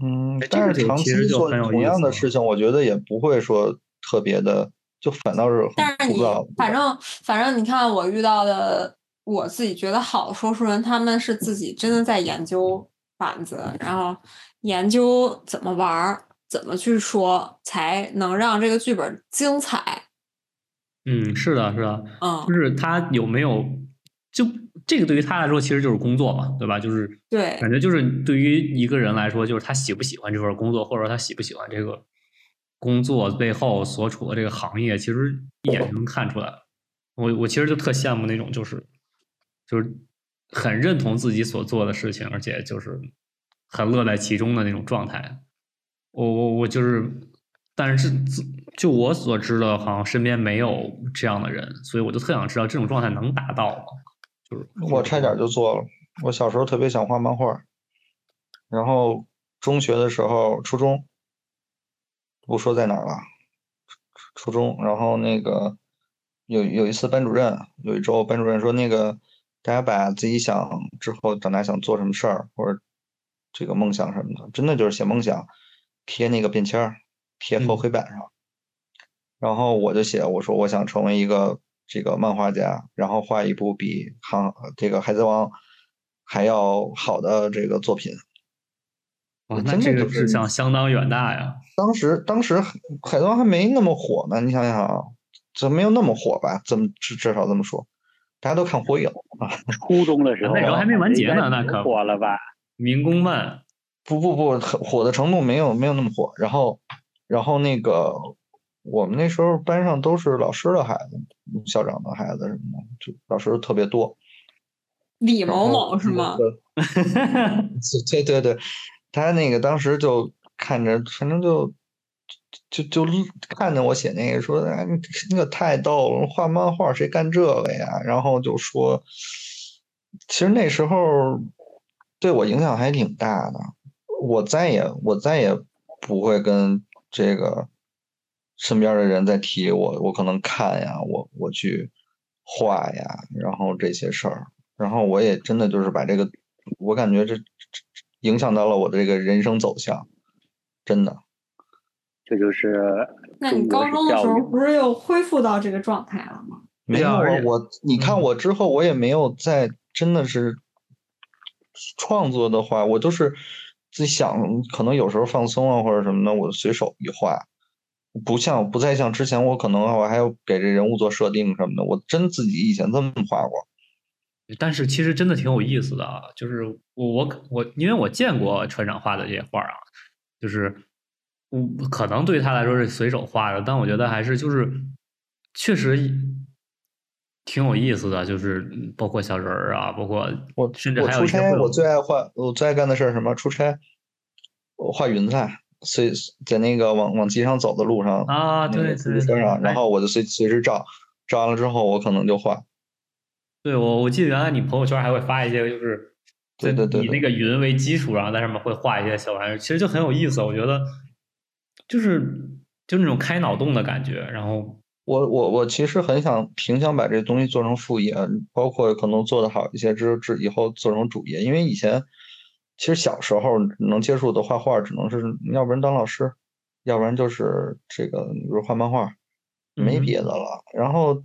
嗯但是长其实就期做同样的事情，我觉得也不会说特别的，就反倒是很但是你枯燥。反正反正你看我遇到的，我自己觉得好的说书人，他们是自己真的在研究板子，然后研究怎么玩儿，怎么去说，才能让这个剧本精彩。嗯，是的，是的，嗯就，是他有没有就这个对于他来说其实就是工作嘛，对吧？就是对感觉就是对于一个人来说，就是他喜不喜欢这份工作，或者说他喜不喜欢这个工作背后所处的这个行业，其实一眼就能看出来。我我其实就特羡慕那种就是就是很认同自己所做的事情，而且就是很乐在其中的那种状态。我我我就是，但是自就我所知的，好像身边没有这样的人，所以我就特想知道这种状态能达到吗？就是我差点就做了。我小时候特别想画漫画，然后中学的时候，初中不说在哪儿了，初初中，然后那个有有一次班主任，有一周班主任说那个大家把自己想之后长大想做什么事儿，或者这个梦想什么的，真的就是写梦想，贴那个便签儿，贴厚嗯黑板上。然后我就写，我说我想成为一个这个漫画家，然后画一部比航这个海贼王还要好的这个作品。哇，那这个志向相当远大呀！当时当时海贼王还没那么火呢，你想想啊，这没有那么火吧？这么至至少这么说，大家都看火影啊。初中的时候，那时候还没完结呢那可火了吧？民工漫，不不不，火的程度没有没有那么火。然后然后那个我们那时候班上都是老师的孩子，校长的孩子什么的，就老师特别多。李某某是吗？对对对，他那个当时就看着，反正就就就就看着我写那个，说哎，你那个太逗了，画漫画谁干这个呀？然后就说，其实那时候对我影响还挺大的。我再也我再也不会跟这个身边的人在提我，我可能看呀，我我去画呀，然后这些事儿。然后我也真的就是把这个，我感觉这这这影响到了我的这个人生走向，真的。这就是那你高中的时候不是又恢复到这个状态了吗？没有我你看我之后，我也没有再真的是创作的话，我都是自己想，可能有时候放松啊或者什么的，我随手一画，不像不再像之前，我可能我还要给这人物做设定什么的，我真自己以前这么画过。但是其实真的挺有意思的啊，就是我我我，因为我见过船长画的这些画啊，就是我可能对他来说是随手画的，但我觉得还是就是确实挺有意思的，就是嗯包括小人儿啊，包括我甚至我出差，还有一些会有我最爱画，我最爱干的事儿什么？出差，我画云彩，随在那个往往街上走的路上啊，那个对对对，自行车上，然哎后我就随随时照，照完了之后我可能就画。对我我记得原来你朋友圈还会发一些，就是对对对对以那个云为基础，然后在上面会画一些小玩意儿，其实就很有意思。我觉得就是就那种开脑洞的感觉，然后我我我其实很想挺想把这东西做成副业，包括可能做得好一些之之以后做成主业，因为以前其实小时候能接触的画画，只能是要不然当老师，要不然就是这个比如画漫画，没嗯别的了。然后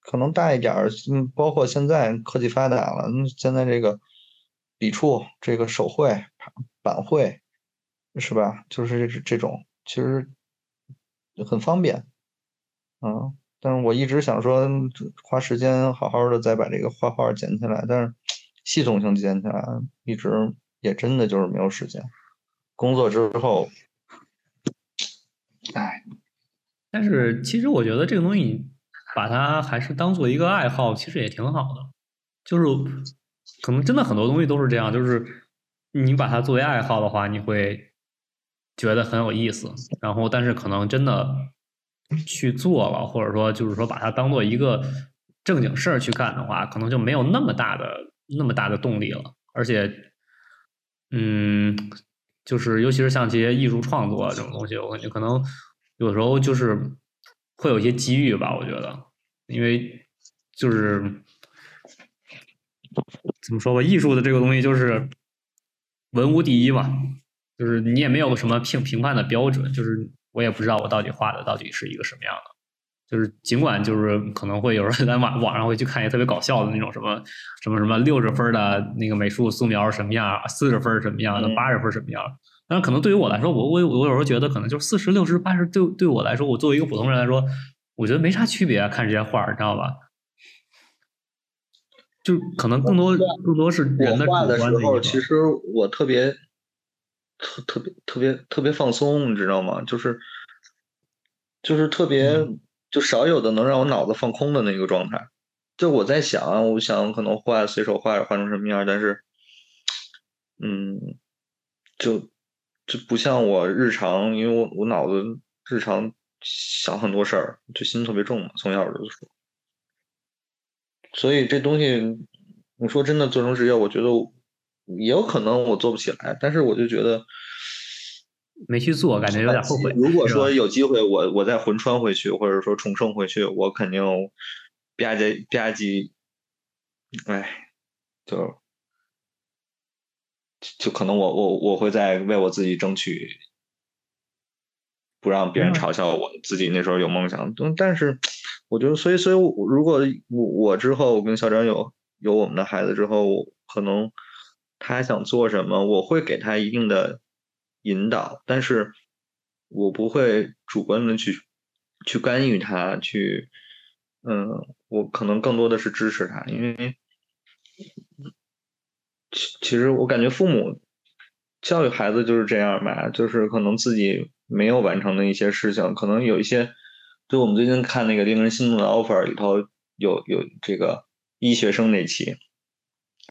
可能大一点儿，嗯，包括现在科技发达了，嗯，现在这个笔触、这个手绘、板绘，是吧？就是这这种，其实很方便，嗯。但是我一直想说，花时间好好的再把这个画画捡起来，但是系统性捡起来，一直也真的就是没有时间。工作之后，哎，但是其实我觉得这个东西，把它还是当做一个爱好，其实也挺好的。就是可能真的很多东西都是这样，就是你把它作为爱好的话，你会觉得很有意思。然后，但是可能真的。去做了，或者说就是说把它当做一个正经事儿去干的话，可能就没有那么大的那么大的动力了。而且，嗯，就是尤其是像这些艺术创作这种东西，我感觉可能有时候就是会有一些机遇吧。我觉得，因为就是怎么说吧，艺术的这个东西就是文无第一嘛，就是你也没有什么评评判的标准，就是。我也不知道我到底画的到底是一个什么样的，就是尽管就是可能会有人在网网上会去看一些特别搞笑的那种什么什么什么六十分的那个美术素描什么样，四十分什么样的，八十分什么样，但是可能对于我来说，我我我有时候觉得可能就四十六十八十，对对我来说，我作为一个普通人来说，我觉得没啥区别。看这些画，你知道吧？就可能更多更多是人的时候，其实我特别。特特别特别特别放松，你知道吗？就是就是特别就少有的能让我脑子放空的那个状态。就我在想，我想可能画随手画画成什么样，但是嗯，就就不像我日常，因为我我脑子日常想很多事儿，就心特别重嘛，从小就是。所以这东西，你说真的做成职业，我觉得。也有可能我做不起来，但是我就觉得没去做，感觉有点后悔。如果说有机会，我我再魂穿回去，或者说重生回去，我肯定吧唧吧唧，哎，就就可能我我我会在为我自己争取，不让别人嘲笑我自己那时候有梦想。但是我觉得，所以所以，如果我我之后我跟校长有有我们的孩子之后，可能。他想做什么，我会给他一定的引导，但是我不会主观的去去干预他，去，嗯，我可能更多的是支持他，因为其其实我感觉父母教育孩子就是这样吧，就是可能自己没有完成的一些事情，可能有一些，就我们最近看那个令人心动的 offer 里头有有这个医学生那期，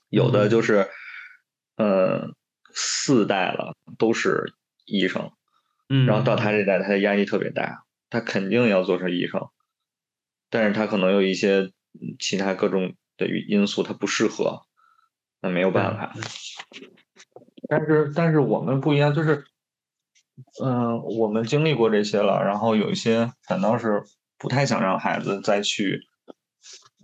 有的就是。嗯，四代了都是医生，嗯，然后到他这代，他的压力特别大，他肯定要做成医生，但是他可能有一些其他各种的因素，他不适合，那没有办法。但是，但是我们不一样，就是，嗯，我们经历过这些了，然后有一些反倒是不太想让孩子再去，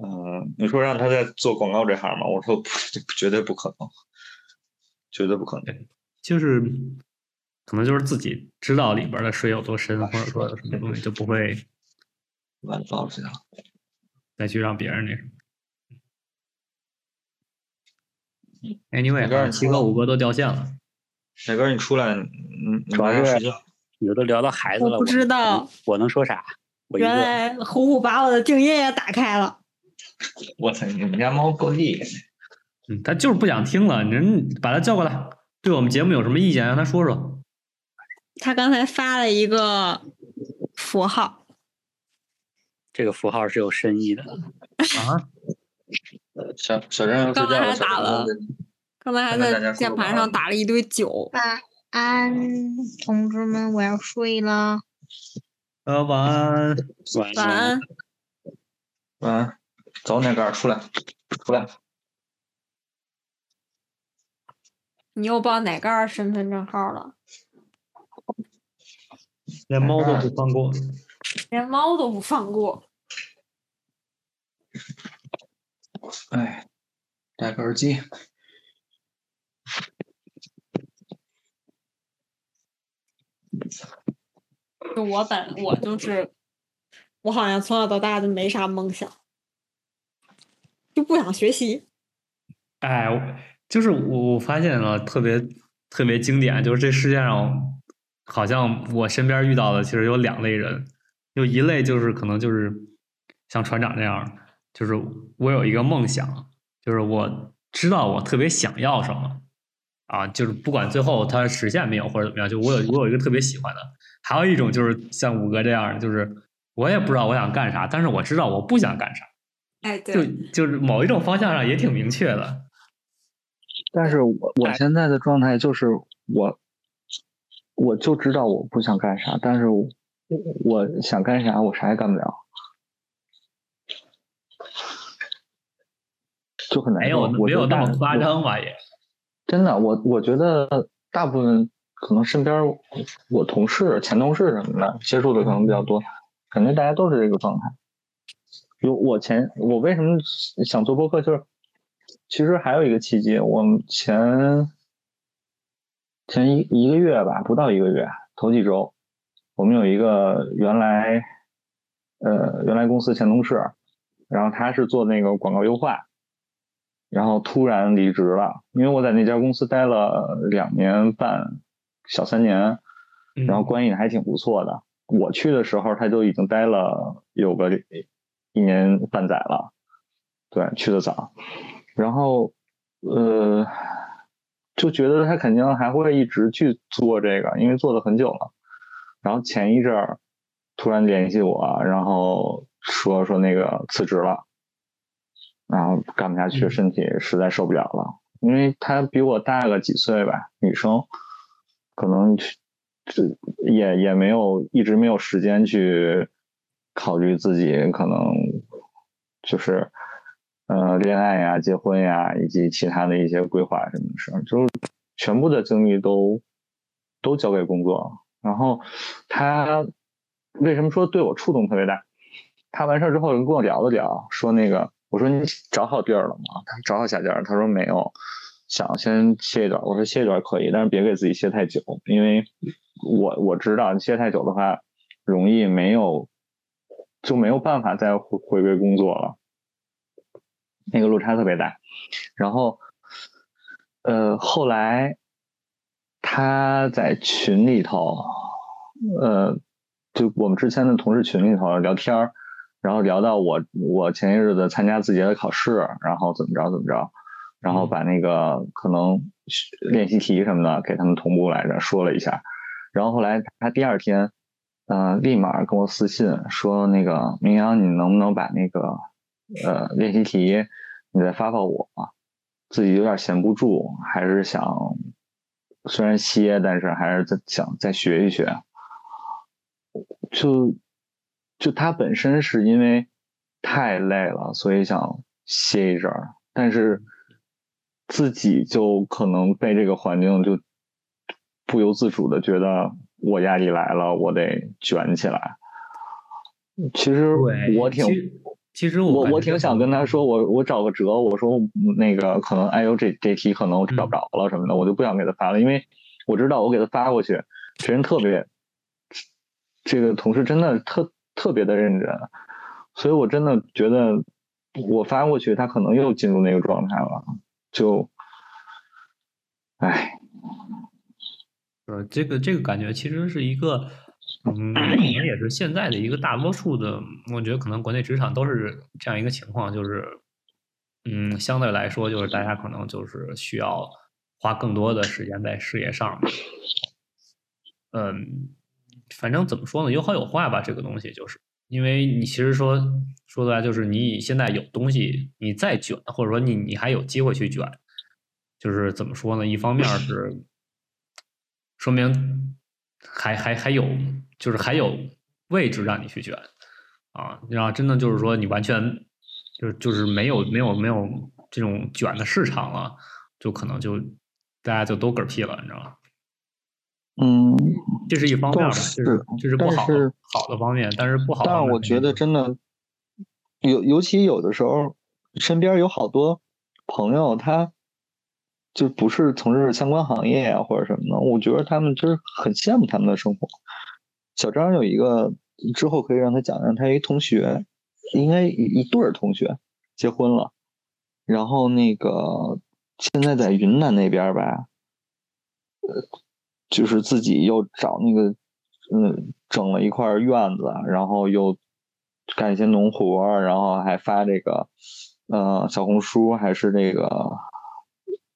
嗯，你说让他在做广告这行吗？我说不，绝对不可能。绝对不可能，就是可能就是自己知道里边的水有多深，或者说有什 么东西就不会乱糟去了，再去让别人那什么。Anyway，七哥五哥都掉线了，哪哥你出来，嗯，主要是你都聊到孩子了，我不知道我能说啥。原来虎虎把我的静音也打开了，我操，你们家猫够厉害。嗯，他就是不想听了，您把他叫过来，对我们节目有什么意见，让他说说。他刚才发了一个符号，这个符号是有深意的啊。小小张要刚才还打了，刚才还在键盘上打了一堆酒。晚安，同志们，我要睡了。呃，晚安，晚安，晚安，走，哪个出来，出来。你又报哪个身份证号了？连猫都不放过，连猫都不放过。哎，戴个耳机。就我本我就是，我好像从小到大就没啥梦想。就不想学习。哎，就是我我发现了特别特别经典，就是这世界上好像我身边遇到的其实有两类人，有一类就是可能就是像船长这样，就是我有一个梦想，就是我知道我特别想要什么啊，就是不管最后它实现没有或者怎么样，就我有我有一个特别喜欢的。还有一种就是像五哥这样，就是我也不知道我想干啥，但是我知道我不想干啥。哎，对，就就是某一种方向上也挺明确的。但是我我现在的状态就是我，我就知道我不想干啥，但是我我想干啥，我啥也干不了，就很难没有没有那么夸张吧？也 真的，我我觉得大部分可能身边我同事、前同事什么的接触的可能比较多，感觉大家都是这个状态。有我前我为什么想做播客，就是其实还有一个契机，我们前前一一个月吧，不到一个月，头几周，我们有一个原来呃原来公司前同事，然后他是做那个广告优化，然后突然离职了，因为我在那家公司待了两年半，小三年，然后关系还挺不错的。我去的时候，他就已经待了有个。一年半载了，对，去的早，然后呃，就觉得他肯定还会一直去做这个，因为做了很久了。然后前一阵儿突然联系我，然后说说那个辞职了，然后干不下去，身体实在受不了了。因为他比我大个几岁吧，女生，可能这也也没有一直没有时间去。考虑自己可能就是呃恋爱呀、结婚呀，以及其他的一些规划什么的事儿，就全部的精力都都交给工作。然后他为什么说对我触动特别大？他完事儿之后人跟我聊了聊，说那个我说你找好地儿了吗？他找好下家，他说没有，想先歇一段。我说歇一段可以，但是别给自己歇太久，因为我我知道你歇太久的话，容易没有。就没有办法再回回归工作了，那个落差特别大。然后，呃，后来他在群里头，呃，就我们之前的同事群里头聊天然后聊到我我前些日子参加字节的考试，然后怎么着怎么着，然后把那个可能练习题什么的给他们同步来着，说了一下。然后后来他第二天。嗯，立马跟我私信说，那个明阳，你能不能把那个呃练习题你再发发我？自己有点闲不住，还是想虽然歇，但是还是在想再学一学。就就他本身是因为太累了，所以想歇一阵儿，但是自己就可能被这个环境就不由自主的觉得。我压力来了，我得卷起来。其实我挺，其实我我挺想跟他说，我我找个辙，我说那个可能哎呦这这题可能我找不着了什么的，我就不想给他发了，因为我知道我给他发过去，这人特别，这个同事真的特特别的认真，所以我真的觉得我发过去，他可能又进入那个状态了，就，唉。呃，这个这个感觉其实是一个，嗯，可能也是现在的一个大多数的，我觉得可能国内职场都是这样一个情况，就是，嗯，相对来说，就是大家可能就是需要花更多的时间在事业上，嗯，反正怎么说呢，有好有坏吧，这个东西就是，因为你其实说说出来就是你现在有东西，你再卷，或者说你你还有机会去卷，就是怎么说呢，一方面是。说明还还还有，就是还有位置让你去卷啊！然后真的就是说，你完全就就是没有没有没有这种卷的市场了，就可能就大家就都嗝屁了，你知道吗？嗯，这是一方面是这是不好好的方面，但是不好。但是我觉得真的，尤尤其有的时候，身边有好多朋友他。就不是从事相关行业啊，或者什么的，我觉得他们就是很羡慕他们的生活。小张有一个之后可以让他讲讲，他一同学，应该一对儿同学结婚了，然后那个现在在云南那边吧，呃，就是自己又找那个，嗯，整了一块院子，然后又干一些农活，然后还发这个，呃，小红书还是这个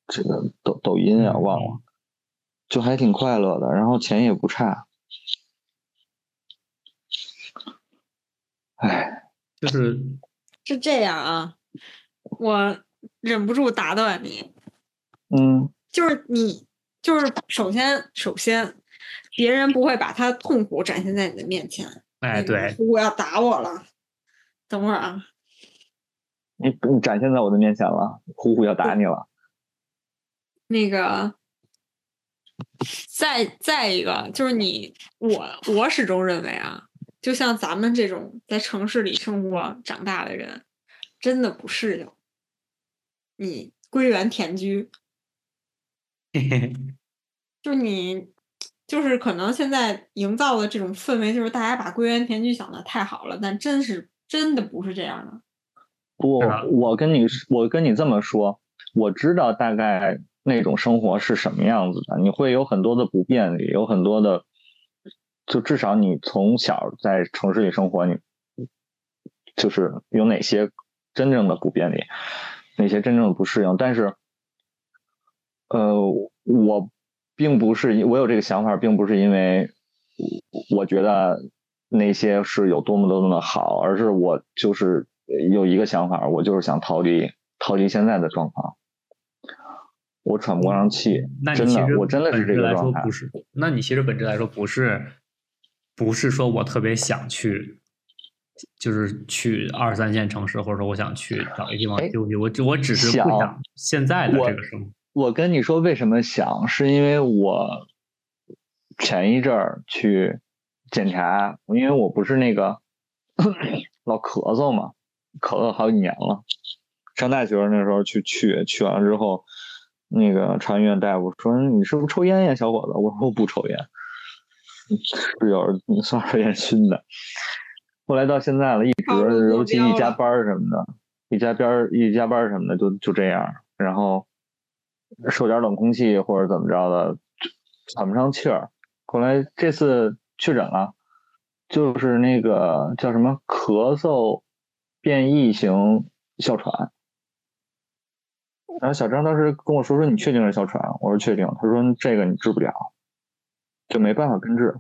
这个抖抖音啊，忘了，就还挺快乐的，然后钱也不差。哎，就是是这样啊，我忍不住打断你。嗯，就是你，就是首先，首先，别人不会把他痛苦展现在你的面前。哎，对，我要打我了，等会儿啊。你你展现在我的面前了，呼呼要打你了。那个，再再一个，就是你，我我始终认为啊。就像咱们这种在城市里生活长大的人，真的不适应。你归园田居，就你就是可能现在营造的这种氛围，就是大家把归园田居想的太好了，但真是真的不是这样的。不，我跟你我跟你这么说，我知道大概那种生活是什么样子的，你会有很多的不便利，有很多的。就至少你从小在城市里生活，你就是有哪些真正的不便利，哪些真正的不适应。但是，呃，我并不是我有这个想法，并不是因为我觉得那些是有多么多么的好，而是我就是有一个想法，我就是想逃离逃离现在的状况。我喘不过上气，真的，我真的是这个状态。不是，那你其实本质来说不是。不是说我特别想去，就是去二三线城市，或者说我想去找一个地方休息。我我只是不想现在的这个生活。我跟你说为什么想，是因为我前一阵儿去检查，因为我不是那个 老咳嗽嘛，咳嗽好几年了。上大学那时候去去去完了之后，那个传医院大夫说：“你是不是抽烟呀，小伙子？”我说：“我不抽烟。”室友算是烟熏的，后来到现在了，一直尤其一加班什么的，一加班一加班什么的，就就这样。然后受点冷空气或者怎么着的，喘不上气儿。后来这次确诊了，就是那个叫什么咳嗽变异型哮喘。然后小张当时跟我说说：“你确定是哮喘？”我说：“确定。”他说：“这个你治不了。”就没办法根治，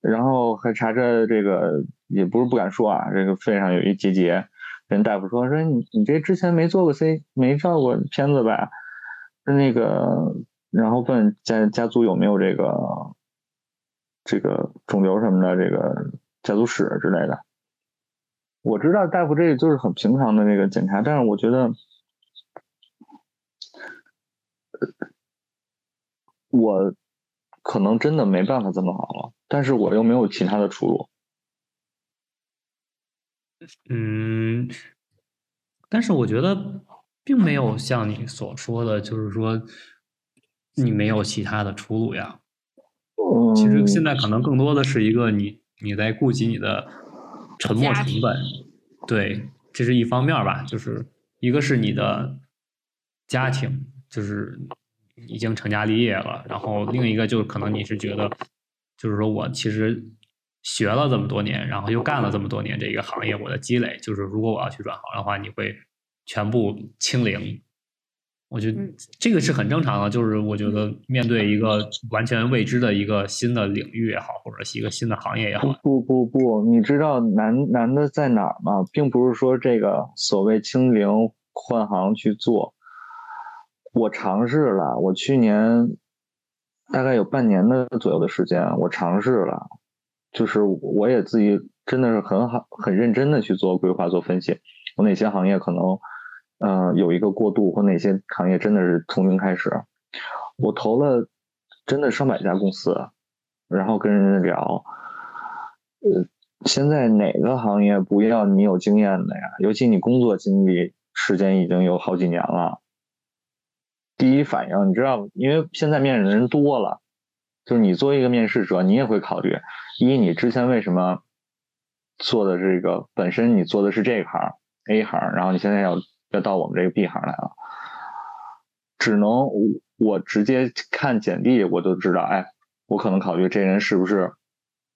然后还查着这个，也不是不敢说啊，这个肺上有一结节，人大夫说说你你这之前没做过 C，没照过片子吧？那个，然后问家家族有没有这个这个肿瘤什么的，这个家族史之类的。我知道大夫这就是很平常的那个检查，但是我觉得，我。可能真的没办法这么好了，但是我又没有其他的出路。嗯，但是我觉得并没有像你所说的，就是说你没有其他的出路呀。其实现在可能更多的是一个你你在顾及你的沉没成本，对，这是一方面吧。就是一个是你的家庭，就是。已经成家立业了，然后另一个就是可能你是觉得，就是说我其实学了这么多年，然后又干了这么多年这个行业，我的积累就是，如果我要去转行的话，你会全部清零。我觉得这个是很正常的，就是我觉得面对一个完全未知的一个新的领域也好，或者是一个新的行业也好，不不不，你知道难难的在哪儿吗？并不是说这个所谓清零换行去做。我尝试了，我去年大概有半年的左右的时间，我尝试了，就是我也自己真的是很好、很认真的去做规划、做分析，我哪些行业可能嗯有一个过渡，或哪些行业真的是从零开始。我投了真的上百家公司，然后跟人家聊，呃，现在哪个行业不要你有经验的呀？尤其你工作经历时间已经有好几年了。第一反应，你知道，因为现在面试的人多了，就是你作为一个面试者，你也会考虑：一，你之前为什么做的这个本身你做的是这一行 A 行，然后你现在要要到我们这个 B 行来了，只能我直接看简历我就知道，哎，我可能考虑这人是不是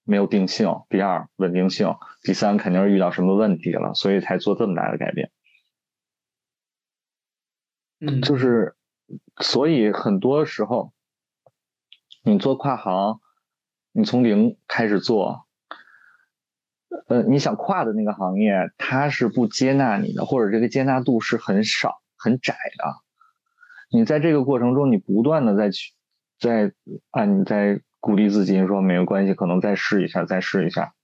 没有定性，第二稳定性，第三肯定是遇到什么问题了，所以才做这么大的改变。嗯，就是所以很多时候你做跨行，你从零开始做。呃，你想跨的那个行业，它是不接纳你的，或者这个接纳度是很少、很窄的。你在这个过程中，你不断的在去，在啊，你在鼓励自己说没有关系，可能再试一下，再试一下。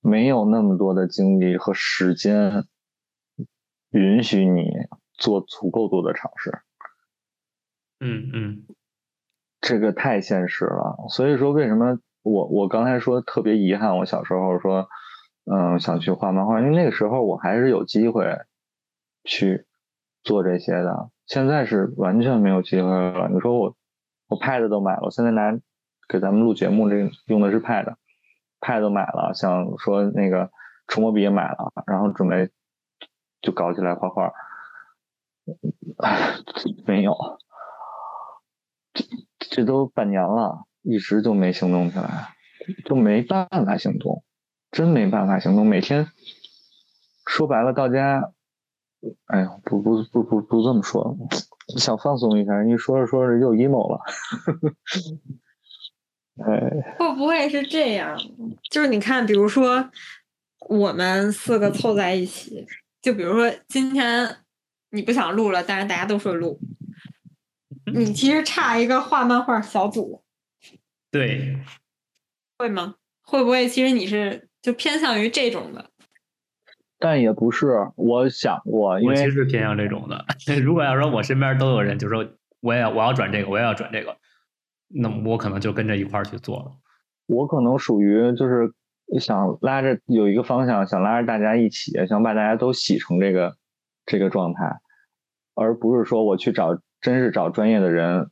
没有那么多的精力和时间允许你做足够多的尝试。嗯嗯，这个太现实了。所以说，为什么？我我刚才说特别遗憾，我小时候说，嗯，想去画漫画，因为那个时候我还是有机会去做这些的。现在是完全没有机会了。你说我我 Pad 都买了，我现在拿给咱们录节目这用的是 Pad，Pad 都买了，想说那个触摸笔也买了，然后准备就搞起来画画，没有，这这都半年了。一直就没行动起来，就没办法行动，真没办法行动。每天说白了，到家，哎呀，不不不不不这么说，想放松一下，你说着说着又 emo 了。哎，会不会是这样？就是你看，比如说我们四个凑在一起，就比如说今天你不想录了，但是大家都说录，你其实差一个画漫画小组。对，会吗？会不会其实你是就偏向于这种的？但也不是，我想过，我其实偏向这种的。如果要说我身边都有人，就说我也我要转这个，我也要转这个，那么我可能就跟着一块儿去做了。我可能属于就是想拉着有一个方向，想拉着大家一起，想把大家都洗成这个这个状态，而不是说我去找真是找专业的人。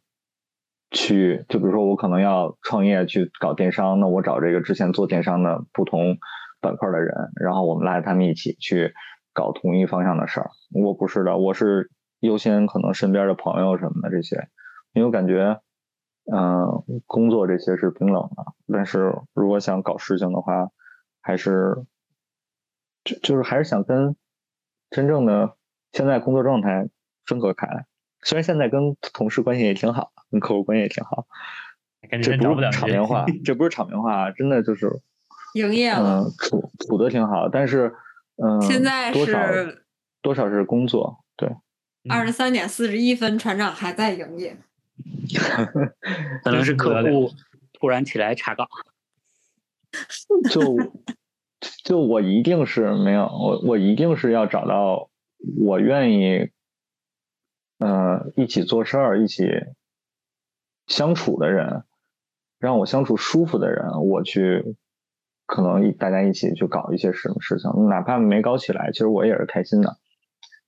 去，就比如说我可能要创业去搞电商，那我找这个之前做电商的不同板块的人，然后我们拉着他们一起去搞同一方向的事儿。我不是的，我是优先可能身边的朋友什么的这些，因为我感觉，嗯，工作这些是冰冷的，但是如果想搞事情的话，还是就就是还是想跟真正的现在工作状态分隔开来。虽然现在跟同事关系也挺好。跟客户关系也挺好，这不是场面话，这不是场面话，真的就是营业了，处处的挺好，但是嗯，现在是多少是工作，对，二十三点四十一分，船长还在营业，可能是客户突然起来查岗，就就我一定是没有，我我一定是要找到我愿意，嗯，一起做事儿，一起。相处的人，让我相处舒服的人，我去可能大家一起去搞一些什么事情，哪怕没搞起来，其实我也是开心的。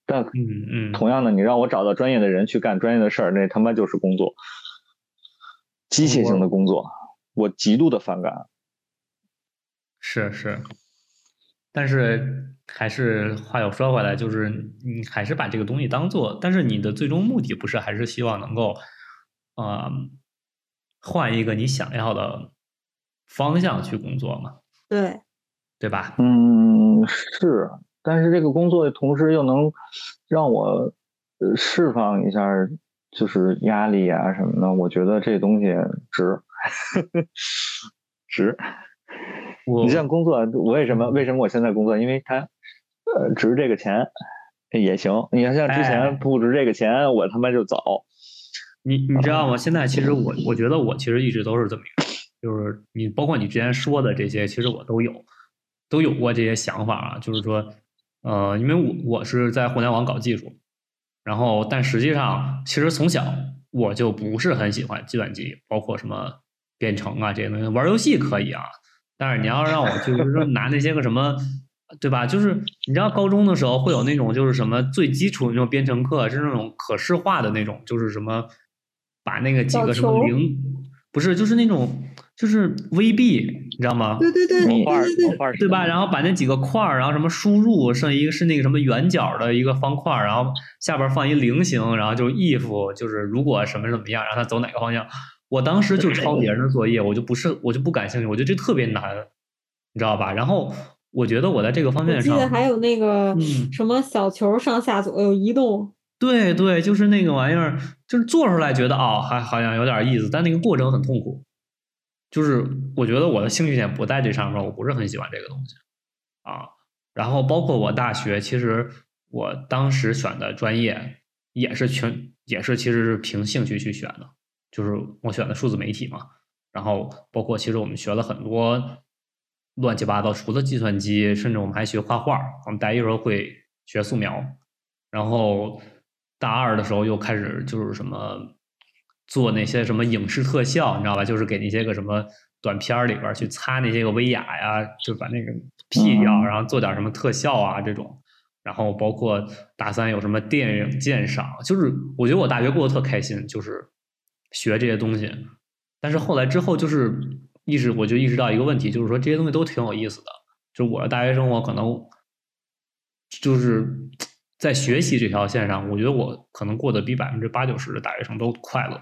但嗯嗯，同样的，你让我找到专业的人去干专业的事儿，那他妈就是工作，机械性的工作，我极度的反感。是是，但是还是话又说回来，就是你还是把这个东西当做，但是你的最终目的不是还是希望能够。呃，换一个你想要的方向去工作嘛？对，对吧？嗯，是，但是这个工作同时又能让我释放一下，就是压力啊什么的。我觉得这东西值，值。你像工作，为什么？为什么我现在工作？因为它呃值这个钱也行。你要像之前不值这个钱，我他妈就走。你你知道吗？现在其实我我觉得我其实一直都是这么一个，就是你包括你之前说的这些，其实我都有都有过这些想法啊。就是说，呃，因为我我是在互联网搞技术，然后但实际上其实从小我就不是很喜欢计算机，包括什么编程啊这些东西。玩游戏可以啊，但是你要让我就是说拿那些个什么，对吧？就是你知道高中的时候会有那种就是什么最基础的那种编程课，是那种可视化的那种，就是什么。把那个几个什么零不是，就是那种就是 VB，，你知道吗？对对对，模块对对模块对吧？然后把那几个块儿，然后什么输入，剩一个是那个什么圆角的一个方块儿，然后下边放一菱形，然后就 if 就是如果什么怎么样，让它走哪个方向。我当时就抄别人的作业，我就不是我就不感兴趣，我觉得这特别难，你知道吧？然后我觉得我在这个方面上，记得还有那个嗯什么小球上下左右移动，对对，就是那个玩意儿，就是做出来觉得哦，还好像有点意思，但那个过程很痛苦。就是我觉得我的兴趣点不在这上面，我不是很喜欢这个东西啊。然后包括我大学，其实我当时选的专业也是全也是其实是凭兴趣去选的，就是我选的数字媒体嘛。然后包括其实我们学了很多乱七八糟，除了计算机，甚至我们还学画画。我们大一时候会学素描，然后大二的时候又开始就是什么做那些什么影视特效，你知道吧？就是给那些个什么短片儿里边去擦那些个威亚呀，就把那个 P 掉，嗯然后做点什么特效啊这种。然后包括大三有什么电影鉴赏，就是我觉得我大学过得特开心，就是学这些东西。但是后来之后就是意识，我就意识到一个问题，就是说这些东西都挺有意思的。就我的大学生活可能就是 在学习这条线上，我觉得我可能过得比百分之八九十的大学生都快乐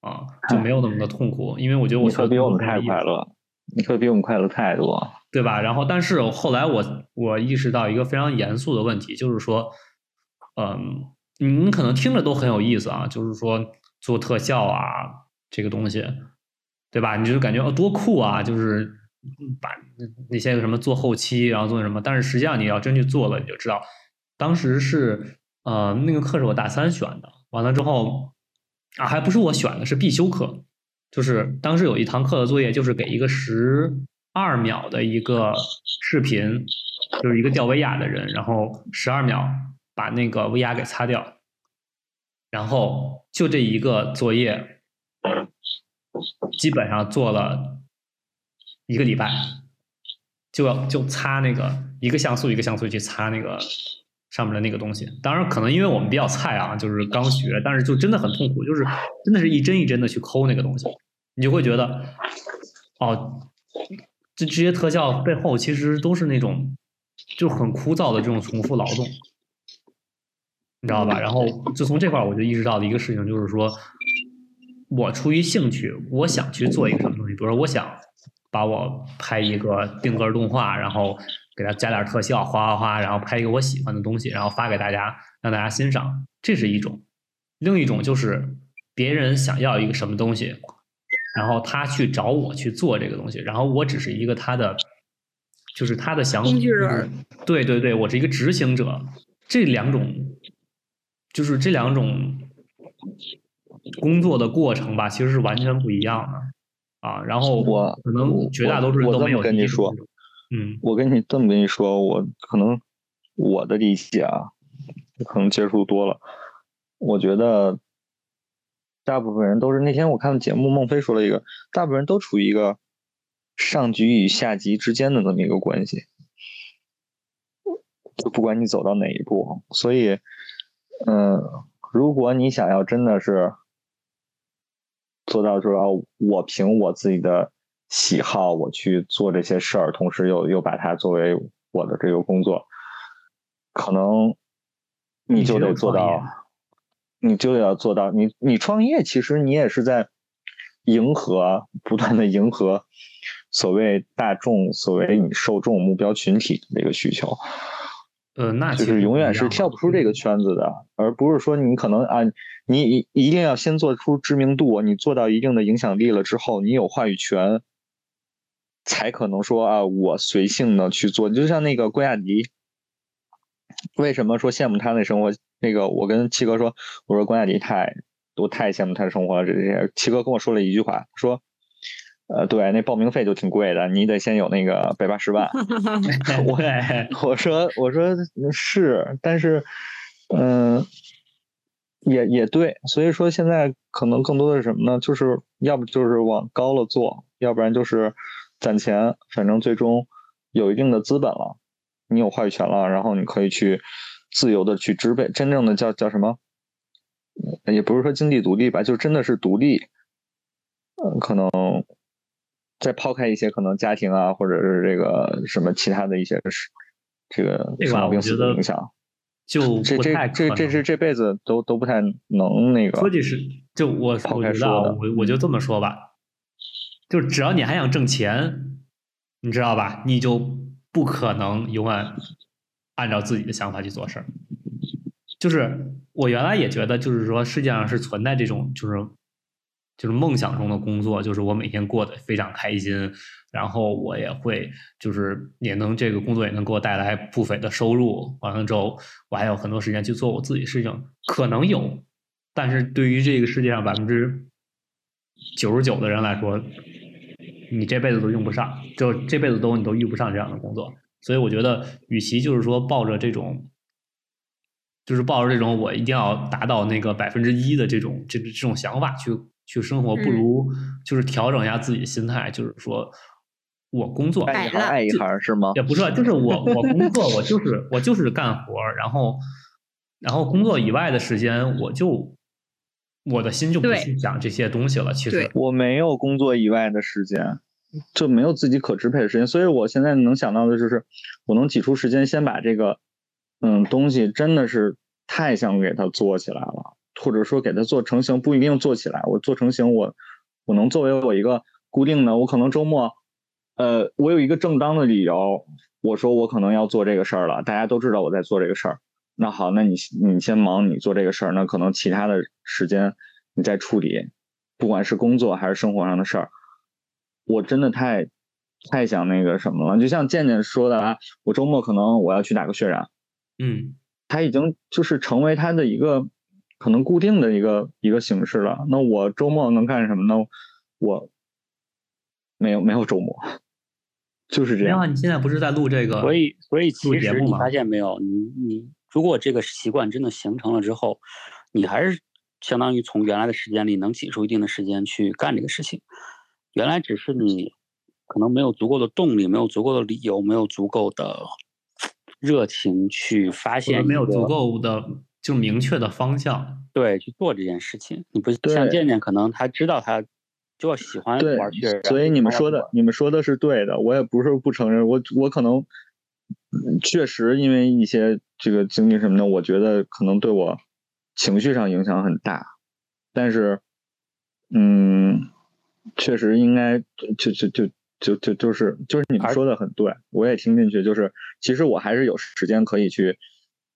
啊，就没有那么的痛苦，因为我觉得我你可比我们太快乐。乐，你可比我们快乐太多。对吧？然后，但是后来我我意识到一个非常严肃的问题，就是说，嗯，你可能听着都很有意思啊，就是说做特效啊这个东西，对吧？你就感觉哦多酷啊，就是把那些个什么做后期，然后做什么，但是实际上你要真去做了，你就知道，当时是呃那个课是我大三选的，完了之后啊还不是我选的，是必修课，就是当时有一堂课的作业，就是给一个十二秒的一个视频，就是一个吊威亚的人，然后十二秒把那个威亚给擦掉，然后就这一个作业，基本上做了一个礼拜，就要就擦那个一个像素一个像素去擦那个上面的那个东西。当然，可能因为我们比较菜啊，就是刚学，但是就真的很痛苦，就是真的是一帧一帧的去抠那个东西，你就会觉得，哦，这这些特效背后其实都是那种就很枯燥的这种重复劳动，你知道吧？然后就从这块儿我就意识到了一个事情，就是说我出于兴趣，我想去做一个什么东西，比如说我想把我拍一个定格动画，然后给它加点特效，哗哗哗，然后拍一个我喜欢的东西，然后发给大家，让大家欣赏，这是一种；另一种就是别人想要一个什么东西，然后他去找我去做这个东西，然后我只是一个他的，就是他的想工具人对对对，我是一个执行者。这两种，就是这两种工作的过程吧，其实是完全不一样的。啊。然后我可能绝大多数人都没有跟你说嗯。我跟你这么跟你说，我可能我的理解啊，可能接触多了，我觉得大部分人都是那天我看节目，孟非说了一个，大部分人都处于一个上级与下级之间的这么一个关系，就不管你走到哪一步，所以，嗯、如果你想要真的是做到说哦，我凭我自己的喜好，我去做这些事儿，同时又又把它作为我的这个工作，可能你就得做到，你就得要做到。你你创业，其实你也是在迎合，不断的迎合所谓大众、所谓你受众目标群体的这个需求。呃，那就是永远是跳不出这个圈子的，而不是说你可能啊，你一一定要先做出知名度，你做到一定的影响力了之后，你有话语权，才可能说啊，我随性的去做。就像那个郭亚迪，为什么说羡慕他那生活？那个我跟七哥说，我说郭亚迪太，我太羡慕他的生活了。这些七哥跟我说了一句话，说。呃，对，那报名费就挺贵的，你得先有那个百八十万。我对我说我说是，但是，嗯、也也对，所以说现在可能更多的是什么呢？就是要不就是往高了做，要不然就是攒钱，反正最终有一定的资本了，你有话语权了，然后你可以去自由的去支配，真正的叫叫什么？呃也不是说经济独立吧，就真的是独立。呃，可能再抛开一些可能家庭啊，或者是这个什么其他的一些是这个这个生老病死的影响，就这这这这是这辈子都都不太能那个。科技是，就我抛我觉得啊开说的我我就这么说吧，就只要你还想挣钱，你知道吧，你就不可能永远按照自己的想法去做事儿。就是我原来也觉得，就是说世界上是存在这种，就是就是梦想中的工作，就是我每天过得非常开心，然后我也会就是也能这个工作也能给我带来不菲的收入，完了之后我还有很多时间去做我自己事情，可能有，但是对于这个世界上百分之九十九的人来说，你这辈子都用不上，就这辈子都你都遇不上这样的工作，所以我觉得，与其就是说抱着这种。就是抱着这种我一定要达到那个百分之一的这种这这种想法去去生活，不嗯如就是调整一下自己的心态，就是说我工作爱一行爱一行是吗？也不是，就是我我工作我就是我就是干活，然后然后工作以外的时间我就我的心就不去想这些东西了。其实我没有工作以外的时间，就没有自己可支配的时间，所以我现在能想到的就是，我能挤出时间先把这个，嗯，东西真的是太想给它做起来了，或者说给它做成型，不一定做起来，我做成型我，我能作为我一个固定的，我可能周末，呃，我有一个正当的理由，我说我可能要做这个事儿了，大家都知道我在做这个事儿，那好，那你你先忙你做这个事儿，那可能其他的时间你再处理，不管是工作还是生活上的事儿，我真的太太想那个什么了。就像健健说的啊，我周末可能我要去打个血染，嗯，他已经就是成为他的一个可能固定的一个一个形式了。那我周末能干什么呢？我没有没有周末，就是这样。你现在不是在录这个，所以，所以其实你发现没有，你你如果这个习惯真的形成了之后，你还是相当于从原来的时间里能挤出一定的时间去干这个事情。原来只是你可能没有足够的动力，没有足够的理由，没有足够的热情去发现没有足够的就明确的方向。对去做这件事情。你不像健健，可能他知道他就要喜欢对玩血染，所以你们说的，你们说的是对的，我也不是不承认，我我可能嗯确实因为一些这个经历什么的，我觉得可能对我情绪上影响很大，但是，嗯，确实应该就就就就就就是就是你们说的很对，我也听进去，就是其实我还是有时间可以去，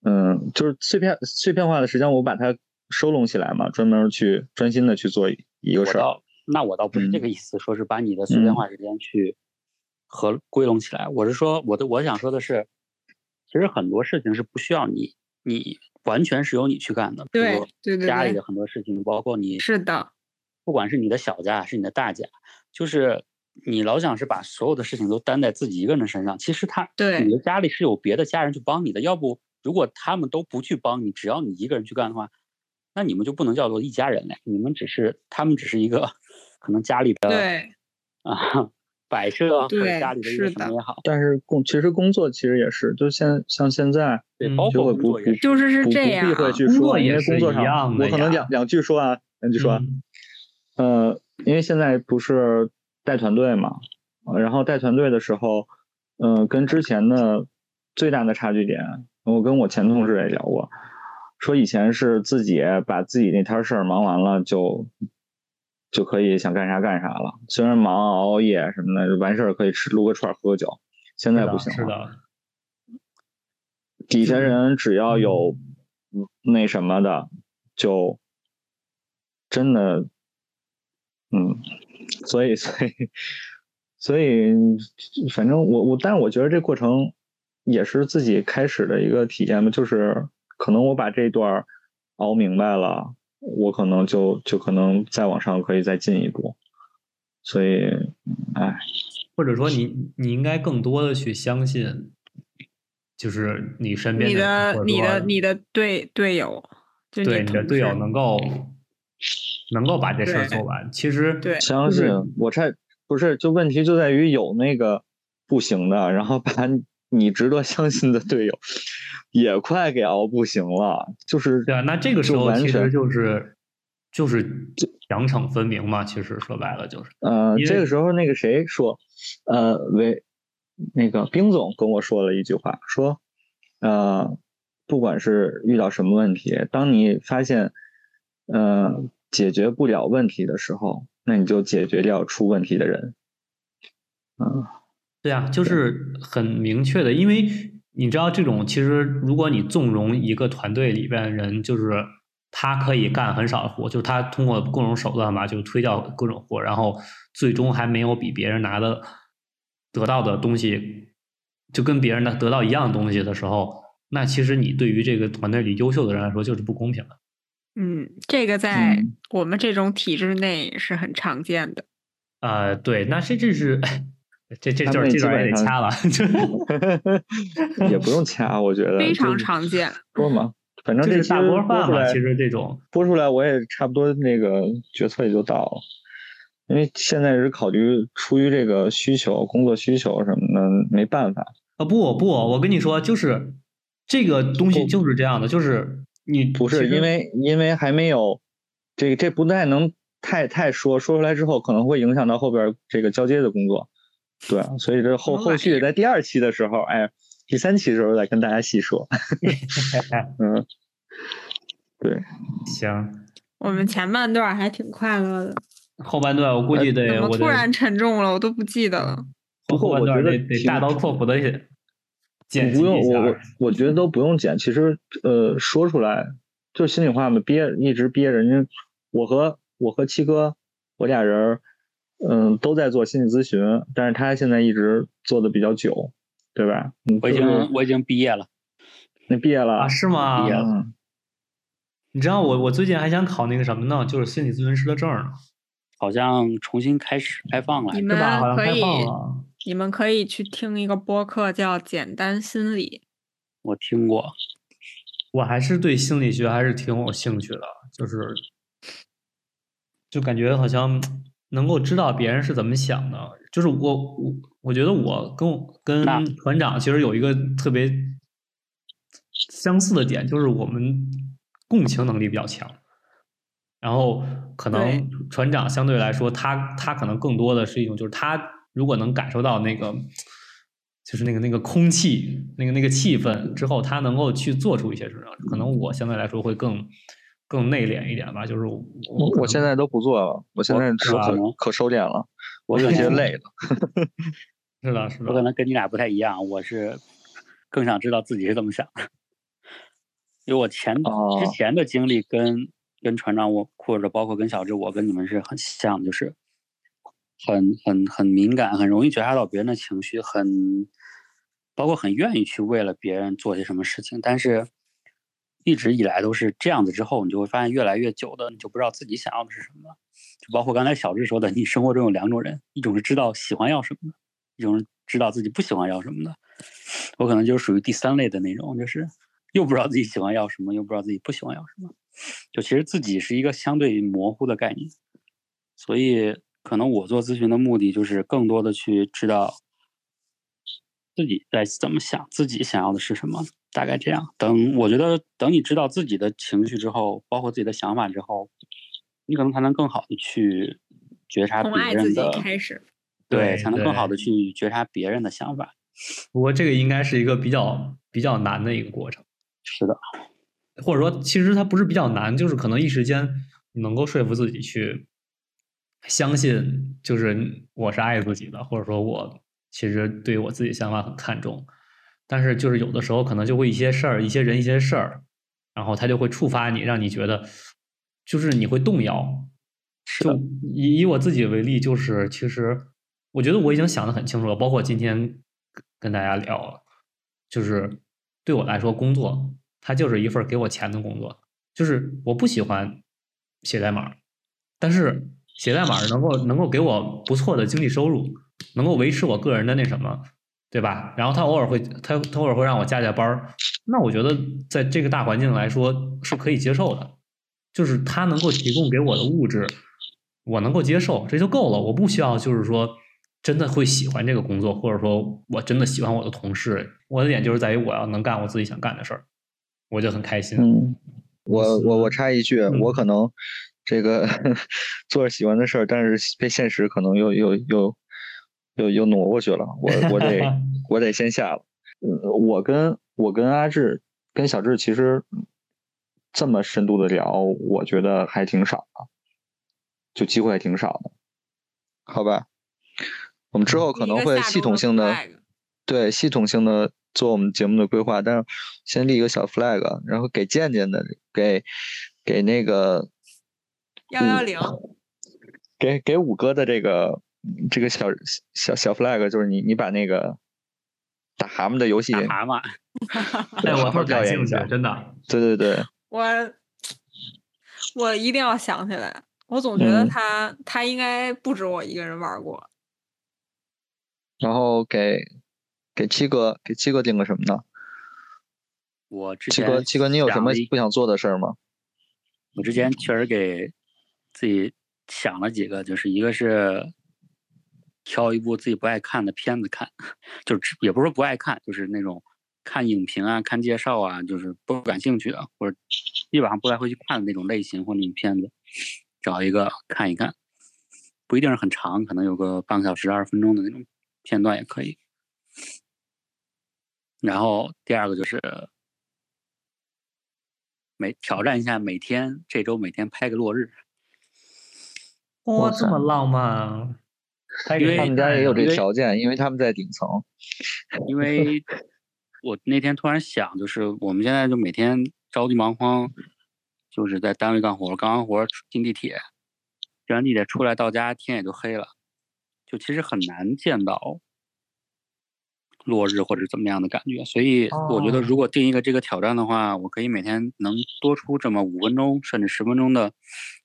嗯，就是碎片碎片化的时间，我把它收拢起来嘛，专门去专心的去做一一个事儿。那我倒不是这个嗯意思，说是把你的碎片化时间去和归拢起来。我是说，我的我想说的是，其实很多事情是不需要你你完全是由你去干的，比如对对对对家里的很多事情，包括你是的，不管是你的小家还是你的大家，就是你老想是把所有的事情都担在自己一个人身上，其实他对你的家里是有别的家人去帮你的，要不如果他们都不去帮你，只要你一个人去干的话，那你们就不能叫做一家人了，你们只是他们只是一个可能家里的对啊摆设或者对家里的一个什么也好，但是工其实工作其实也是，就现像现在对，嗯包括就会不不工作也是。就是是这样避讳去工作说，因为也是一工作上样的我可能两两句说啊，两句说啊，嗯呃，因为现在不是带团队嘛，呃然后带团队的时候，呃，跟之前的最大的差距点，我跟我前同事也聊过，说以前是自己把自己那摊事儿忙完了就就可以想干啥干啥了，虽然忙熬夜什么的，完事儿可以吃撸个串儿喝个酒，现在不行了。是的，底下人只要有嗯那什么的，就真的，嗯，所以所以所以，反正我我，但是我觉得这过程也是自己开始的一个体验吧，就是可能我把这段儿熬明白了，我可能就就可能再往上可以再进一步，所以，哎，或者说你你应该更多的去相信，就是你身边你的你或者说的你的队队友，就对你的队友能够。能够把这事儿做完。其实对相信我这不是，就问题就在于有那个不行的，然后把你值得相信的队友也快给熬不行了，就是对啊，那这个时候其实就是就是奖惩分明嘛。其实说白了就是，呃，这个时候那个谁说，呃，为那个冰总跟我说了一句话，说，呃，不管是遇到什么问题，当你发现，呃，解决不了问题的时候，那你就解决掉出问题的人。嗯，对啊，就是很明确的，因为你知道这种其实，如果你纵容一个团队里边人，就是他可以干很少的活，就是他通过各种手段吧，就推掉各种活，然后最终还没有比别人拿的得到的东西，就跟别人的得到一样东西的时候，那其实你对于这个团队里优秀的人来说就是不公平的。嗯，这个在嗯我们这种体制内是很常见的。呃，对，那这这是这这就是这段基本上也得掐了，就 也不用掐，我觉得非常常见。说嘛，反正这是大锅饭嘛。其实这种播出来，我也差不多那个决策也就到了，因为现在是考虑出于这个需求、工作需求什么的，没办法。啊不不，我跟你说，就是这个东西就是这样的，就是你不是因为因为还没有这个，这不太能太太说说出来之后，可能会影响到后边这个交接的工作。对，所以这后后续在第二期的时候，哎，第三期的时候再跟大家细说。嗯，对，行，我们前半段还挺快乐的，后半段我估计得怎么我突然沉重了？我都不记得了。不后半过我觉得段得得大刀阔斧的剪辑不用，我我我觉得都不用剪。其实，呃，说出来就是心里话嘛，憋一直憋着。人家我和我和七哥，我俩人儿，嗯，都在做心理咨询，但是他现在一直做的比较久，对吧？嗯，我已经我已经毕业了，你毕业了啊，是吗毕？业了嗯，你知道我我最近还想考那个什么呢？就是心理咨询师的证儿呢，好像重新开始开放了你。是吧？好像开们可以，放了。你们可以去听一个播客，叫《简单心理我听过，我还是对心理学还是挺有兴趣的，就是就感觉好像能够知道别人是怎么想的。就是我我我觉得我跟我跟那团长其实有一个特别相似的点，就是我们共情能力比较强。然后可能船长相对来说，他他可能更多的是一种，就是他如果能感受到那个，就是那个那个空气，那个那个气氛之后，他能够去做出一些什么。可能我相对来说会更更内敛一点吧，就是我我我现在都不做了，我现在是吧可可收敛了，我有 些累了。是的是的我可，能跟你俩不太一样，我是更想知道自己是怎么想的，因为我前、哦之前的经历跟跟船长我或者包括跟小志我跟你们是很像，就是很很很敏感，很容易觉察到别人的情绪，很包括很愿意去为了别人做些什么事情，但是一直以来都是这样子。之后你就会发现，越来越久的你就不知道自己想要的是什么了。就包括刚才小智说的，你生活中有两种人，一种是知道喜欢要什么的，一种是知道自己不喜欢要什么的。我可能就是属于第三类的那种，就是又不知道自己喜欢要什么，又不知道自己不喜欢要什么。就其实自己是一个相对模糊的概念，所以可能我做咨询的目的就是更多的去知道自己在怎么想，自己想要的是什么，大概这样。等我觉得等你知道自己的情绪之后，包括自己的想法之后，你可能才能更好的去觉察从别爱自己人的，开始。对才能更好的去觉察别人的想法。不过这个应该是一个比较比较难的一个过程。是的，或者说，其实它不是比较难，就是可能一时间能够说服自己去相信，就是我是爱自己的，或者说我其实对我自己想法很看重。但是就是有的时候可能就会一些事儿、一些人、一些事儿，然后他就会触发你，让你觉得就是你会动摇。就以以我自己为例，就是其实我觉得我已经想的很清楚了，包括今天跟大家聊，就是对我来说，工作它就是一份给我钱的工作，就是我不喜欢写代码，但是写代码能够能够给我不错的经济收入，能够维持我个人的那什么，对吧？然后他偶尔会他他偶尔会让我加加班儿，那我觉得在这个大环境来说是可以接受的，就是他能够提供给我的物质，我能够接受，这就够了。我不需要就是说真的会喜欢这个工作，或者说我真的喜欢我的同事。我的点就是在于我要能干我自己想干的事儿，我就很开心。嗯，我我我插一句，嗯我可能这个 做着喜欢的事儿，但是被现实可能又又又又又挪过去了。我我得 我得先下了。呃，我跟我跟阿志跟小志其实这么深度的聊，我觉得还挺少的，就机会还挺少的，好吧？我们之后可能会系统性的对系统性的做我们节目的规划，但是先立一个小 flag，然后给健健的给给那个幺幺零，给给五哥的这个这个小小小 flag，就是你你把那个打蛤蟆的游戏，打蛤蟆，哎，我好感兴趣，一下，真的，对对对，我我一定要想起来，我总觉得他他应该不止我一个人玩过。然后给给七哥给七哥定个什么呢？我之七哥七哥，你有什么不想做的事儿吗？我之前确实给自己想了几个，就是一个是挑一部自己不爱看的片子看，就是也不是说不爱看，就是那种看影评啊、看介绍啊，就是不感兴趣的，或者基本上不太会去看的那种类型或那种片子，找一个看一看，不一定是很长，可能有个半个小时、二十分钟的那种。片段也可以，然后第二个就是每挑战一下每天这周每天拍个落日。哇，这么浪漫！因为他们家也有这条件，因为他们在顶层。因为我那天突然想，就是我们现在就每天着急忙慌，就是在单位干活，干完活进地铁，进完地铁出来到家天也就黑了。就其实很难见到落日或者怎么样的感觉，所以我觉得如果定一个这个挑战的话，我可以每天能多出这么五分钟甚至十分钟的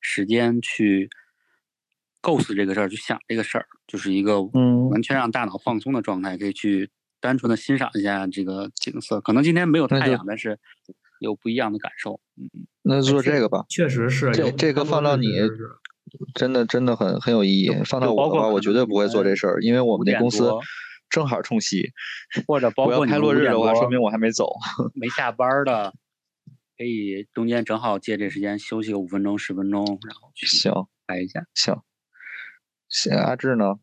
时间去构思这个事儿，去想这个事儿，就是一个完全让大脑放松的状态，可以去单纯的欣赏一下这个景色。可能今天没有太阳，但是有不一样的感受。嗯，那做这个吧，确实是这这个放到你。真的真的很很有意义。放到我的话，我绝对不会做这事儿，因为我们那公司 正好冲西，或者包括开落日的话，说明我还没走。没下班的，可以中间正好借这时间休息个五分钟十分钟，然后去行拍一下。行。阿志呢？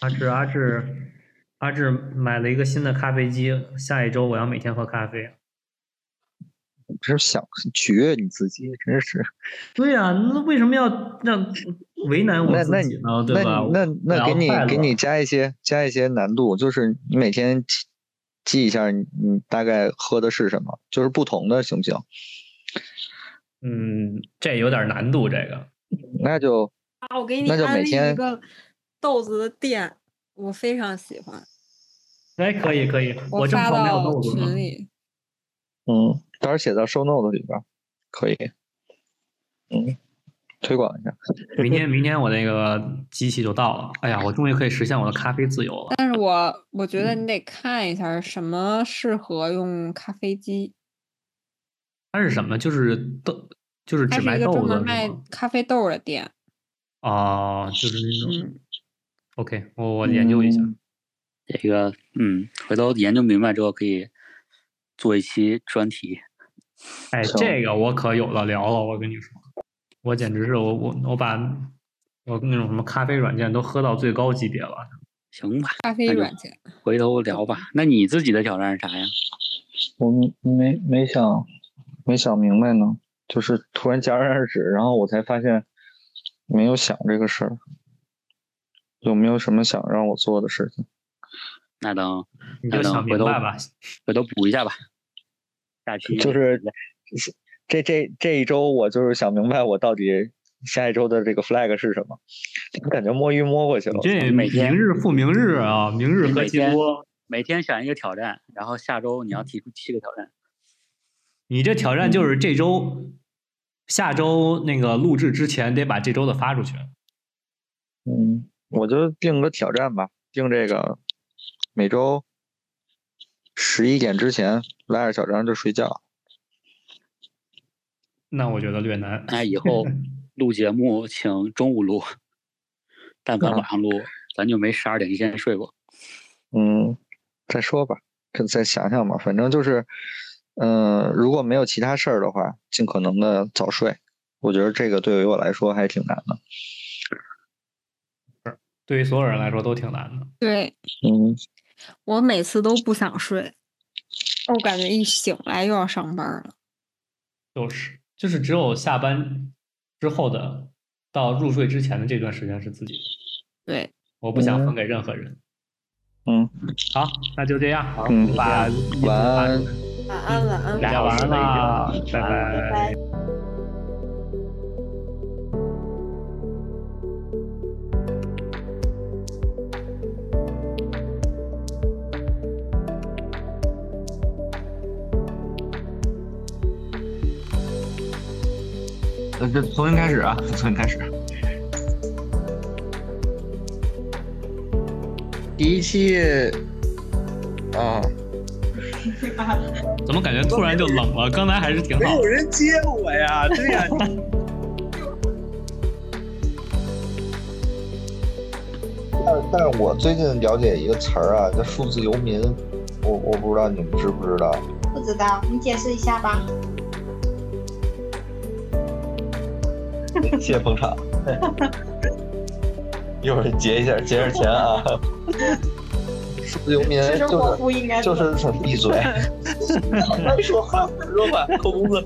阿志阿志阿志买了一个新的咖啡机，下一周我要每天喝咖啡。这是想取悦你自己，真是。对呀，那为什么要让为难我自己呢？对吧？那那给你给你加一些加一些难度，就是你每天记记一下，你你大概喝的是什么，就是不同的，行不行？嗯，这有点难度，这个。那就啊，我给你安利一个豆子的店，我非常喜欢。哎，可以可以，我发到群里。嗯。到时候写到收 note 里边，可以，嗯，推广一下。明天，明天我那个机器就到了。哎呀，我终于可以实现我的咖啡自由了。但是我我觉得你得看一下什么适合用咖啡机。它是什么？就是豆，就是只卖豆子卖咖啡豆的店。哦，就是那种。OK，我我研究一下。这个，嗯，回头研究明白之后可以做一期专题。哎，这个我可有的聊了，我跟你说，我简直是我我我把我那种什么咖啡软件都喝到最高级别了。行吧，咖啡软件，回头聊吧。那你自己的挑战是啥呀？我没没想没想明白呢，就是突然戛然而止，然后我才发现没有想这个事儿。有没有什么想让我做的事情？那等你就想明白吧，回头补一下吧。下期就是这这这一周，我就是想明白我到底下一周的这个 flag 是什么。感觉摸鱼摸过去了。这每天明日复明日啊，明日何其多。每天选一个挑战，然后下周你要提出七个挑战。你这挑战就是这周、下周那个录制之前得把这周的发出去。嗯，我就定个挑战吧，定这个每周。十一点之前拉着小张就睡觉，那我觉得略难。那以后 录节目请中午录，但凡晚上录，咱就没十二点之前睡过。嗯，再说吧，再想想吧。反正就是，嗯，如果没有其他事儿的话，尽可能的早睡，我觉得这个对于我来说还挺难的。是，对于所有人来说都挺难的。对，嗯，我每次都不想睡，我感觉一醒来又要上班了。就是，就是只有下班之后的到入睡之前的这段时间是自己的。对，我不想分给任何人。嗯，好，那就这样。嗯，把晚安，晚安，晚安，大家晚安啦，拜拜。呃，这重新开始啊，重新开始。第一期啊，怎么感觉突然就冷了？刚才还是挺好。没有人接我呀，对呀。但但是我最近了解一个词儿啊，叫数字游民，我我不知道你们知不知道？不知道，你解释一下吧。谢谢捧场，一会儿结一下，结点钱啊！数字游民就是就是闭嘴 说话说话，扣工资。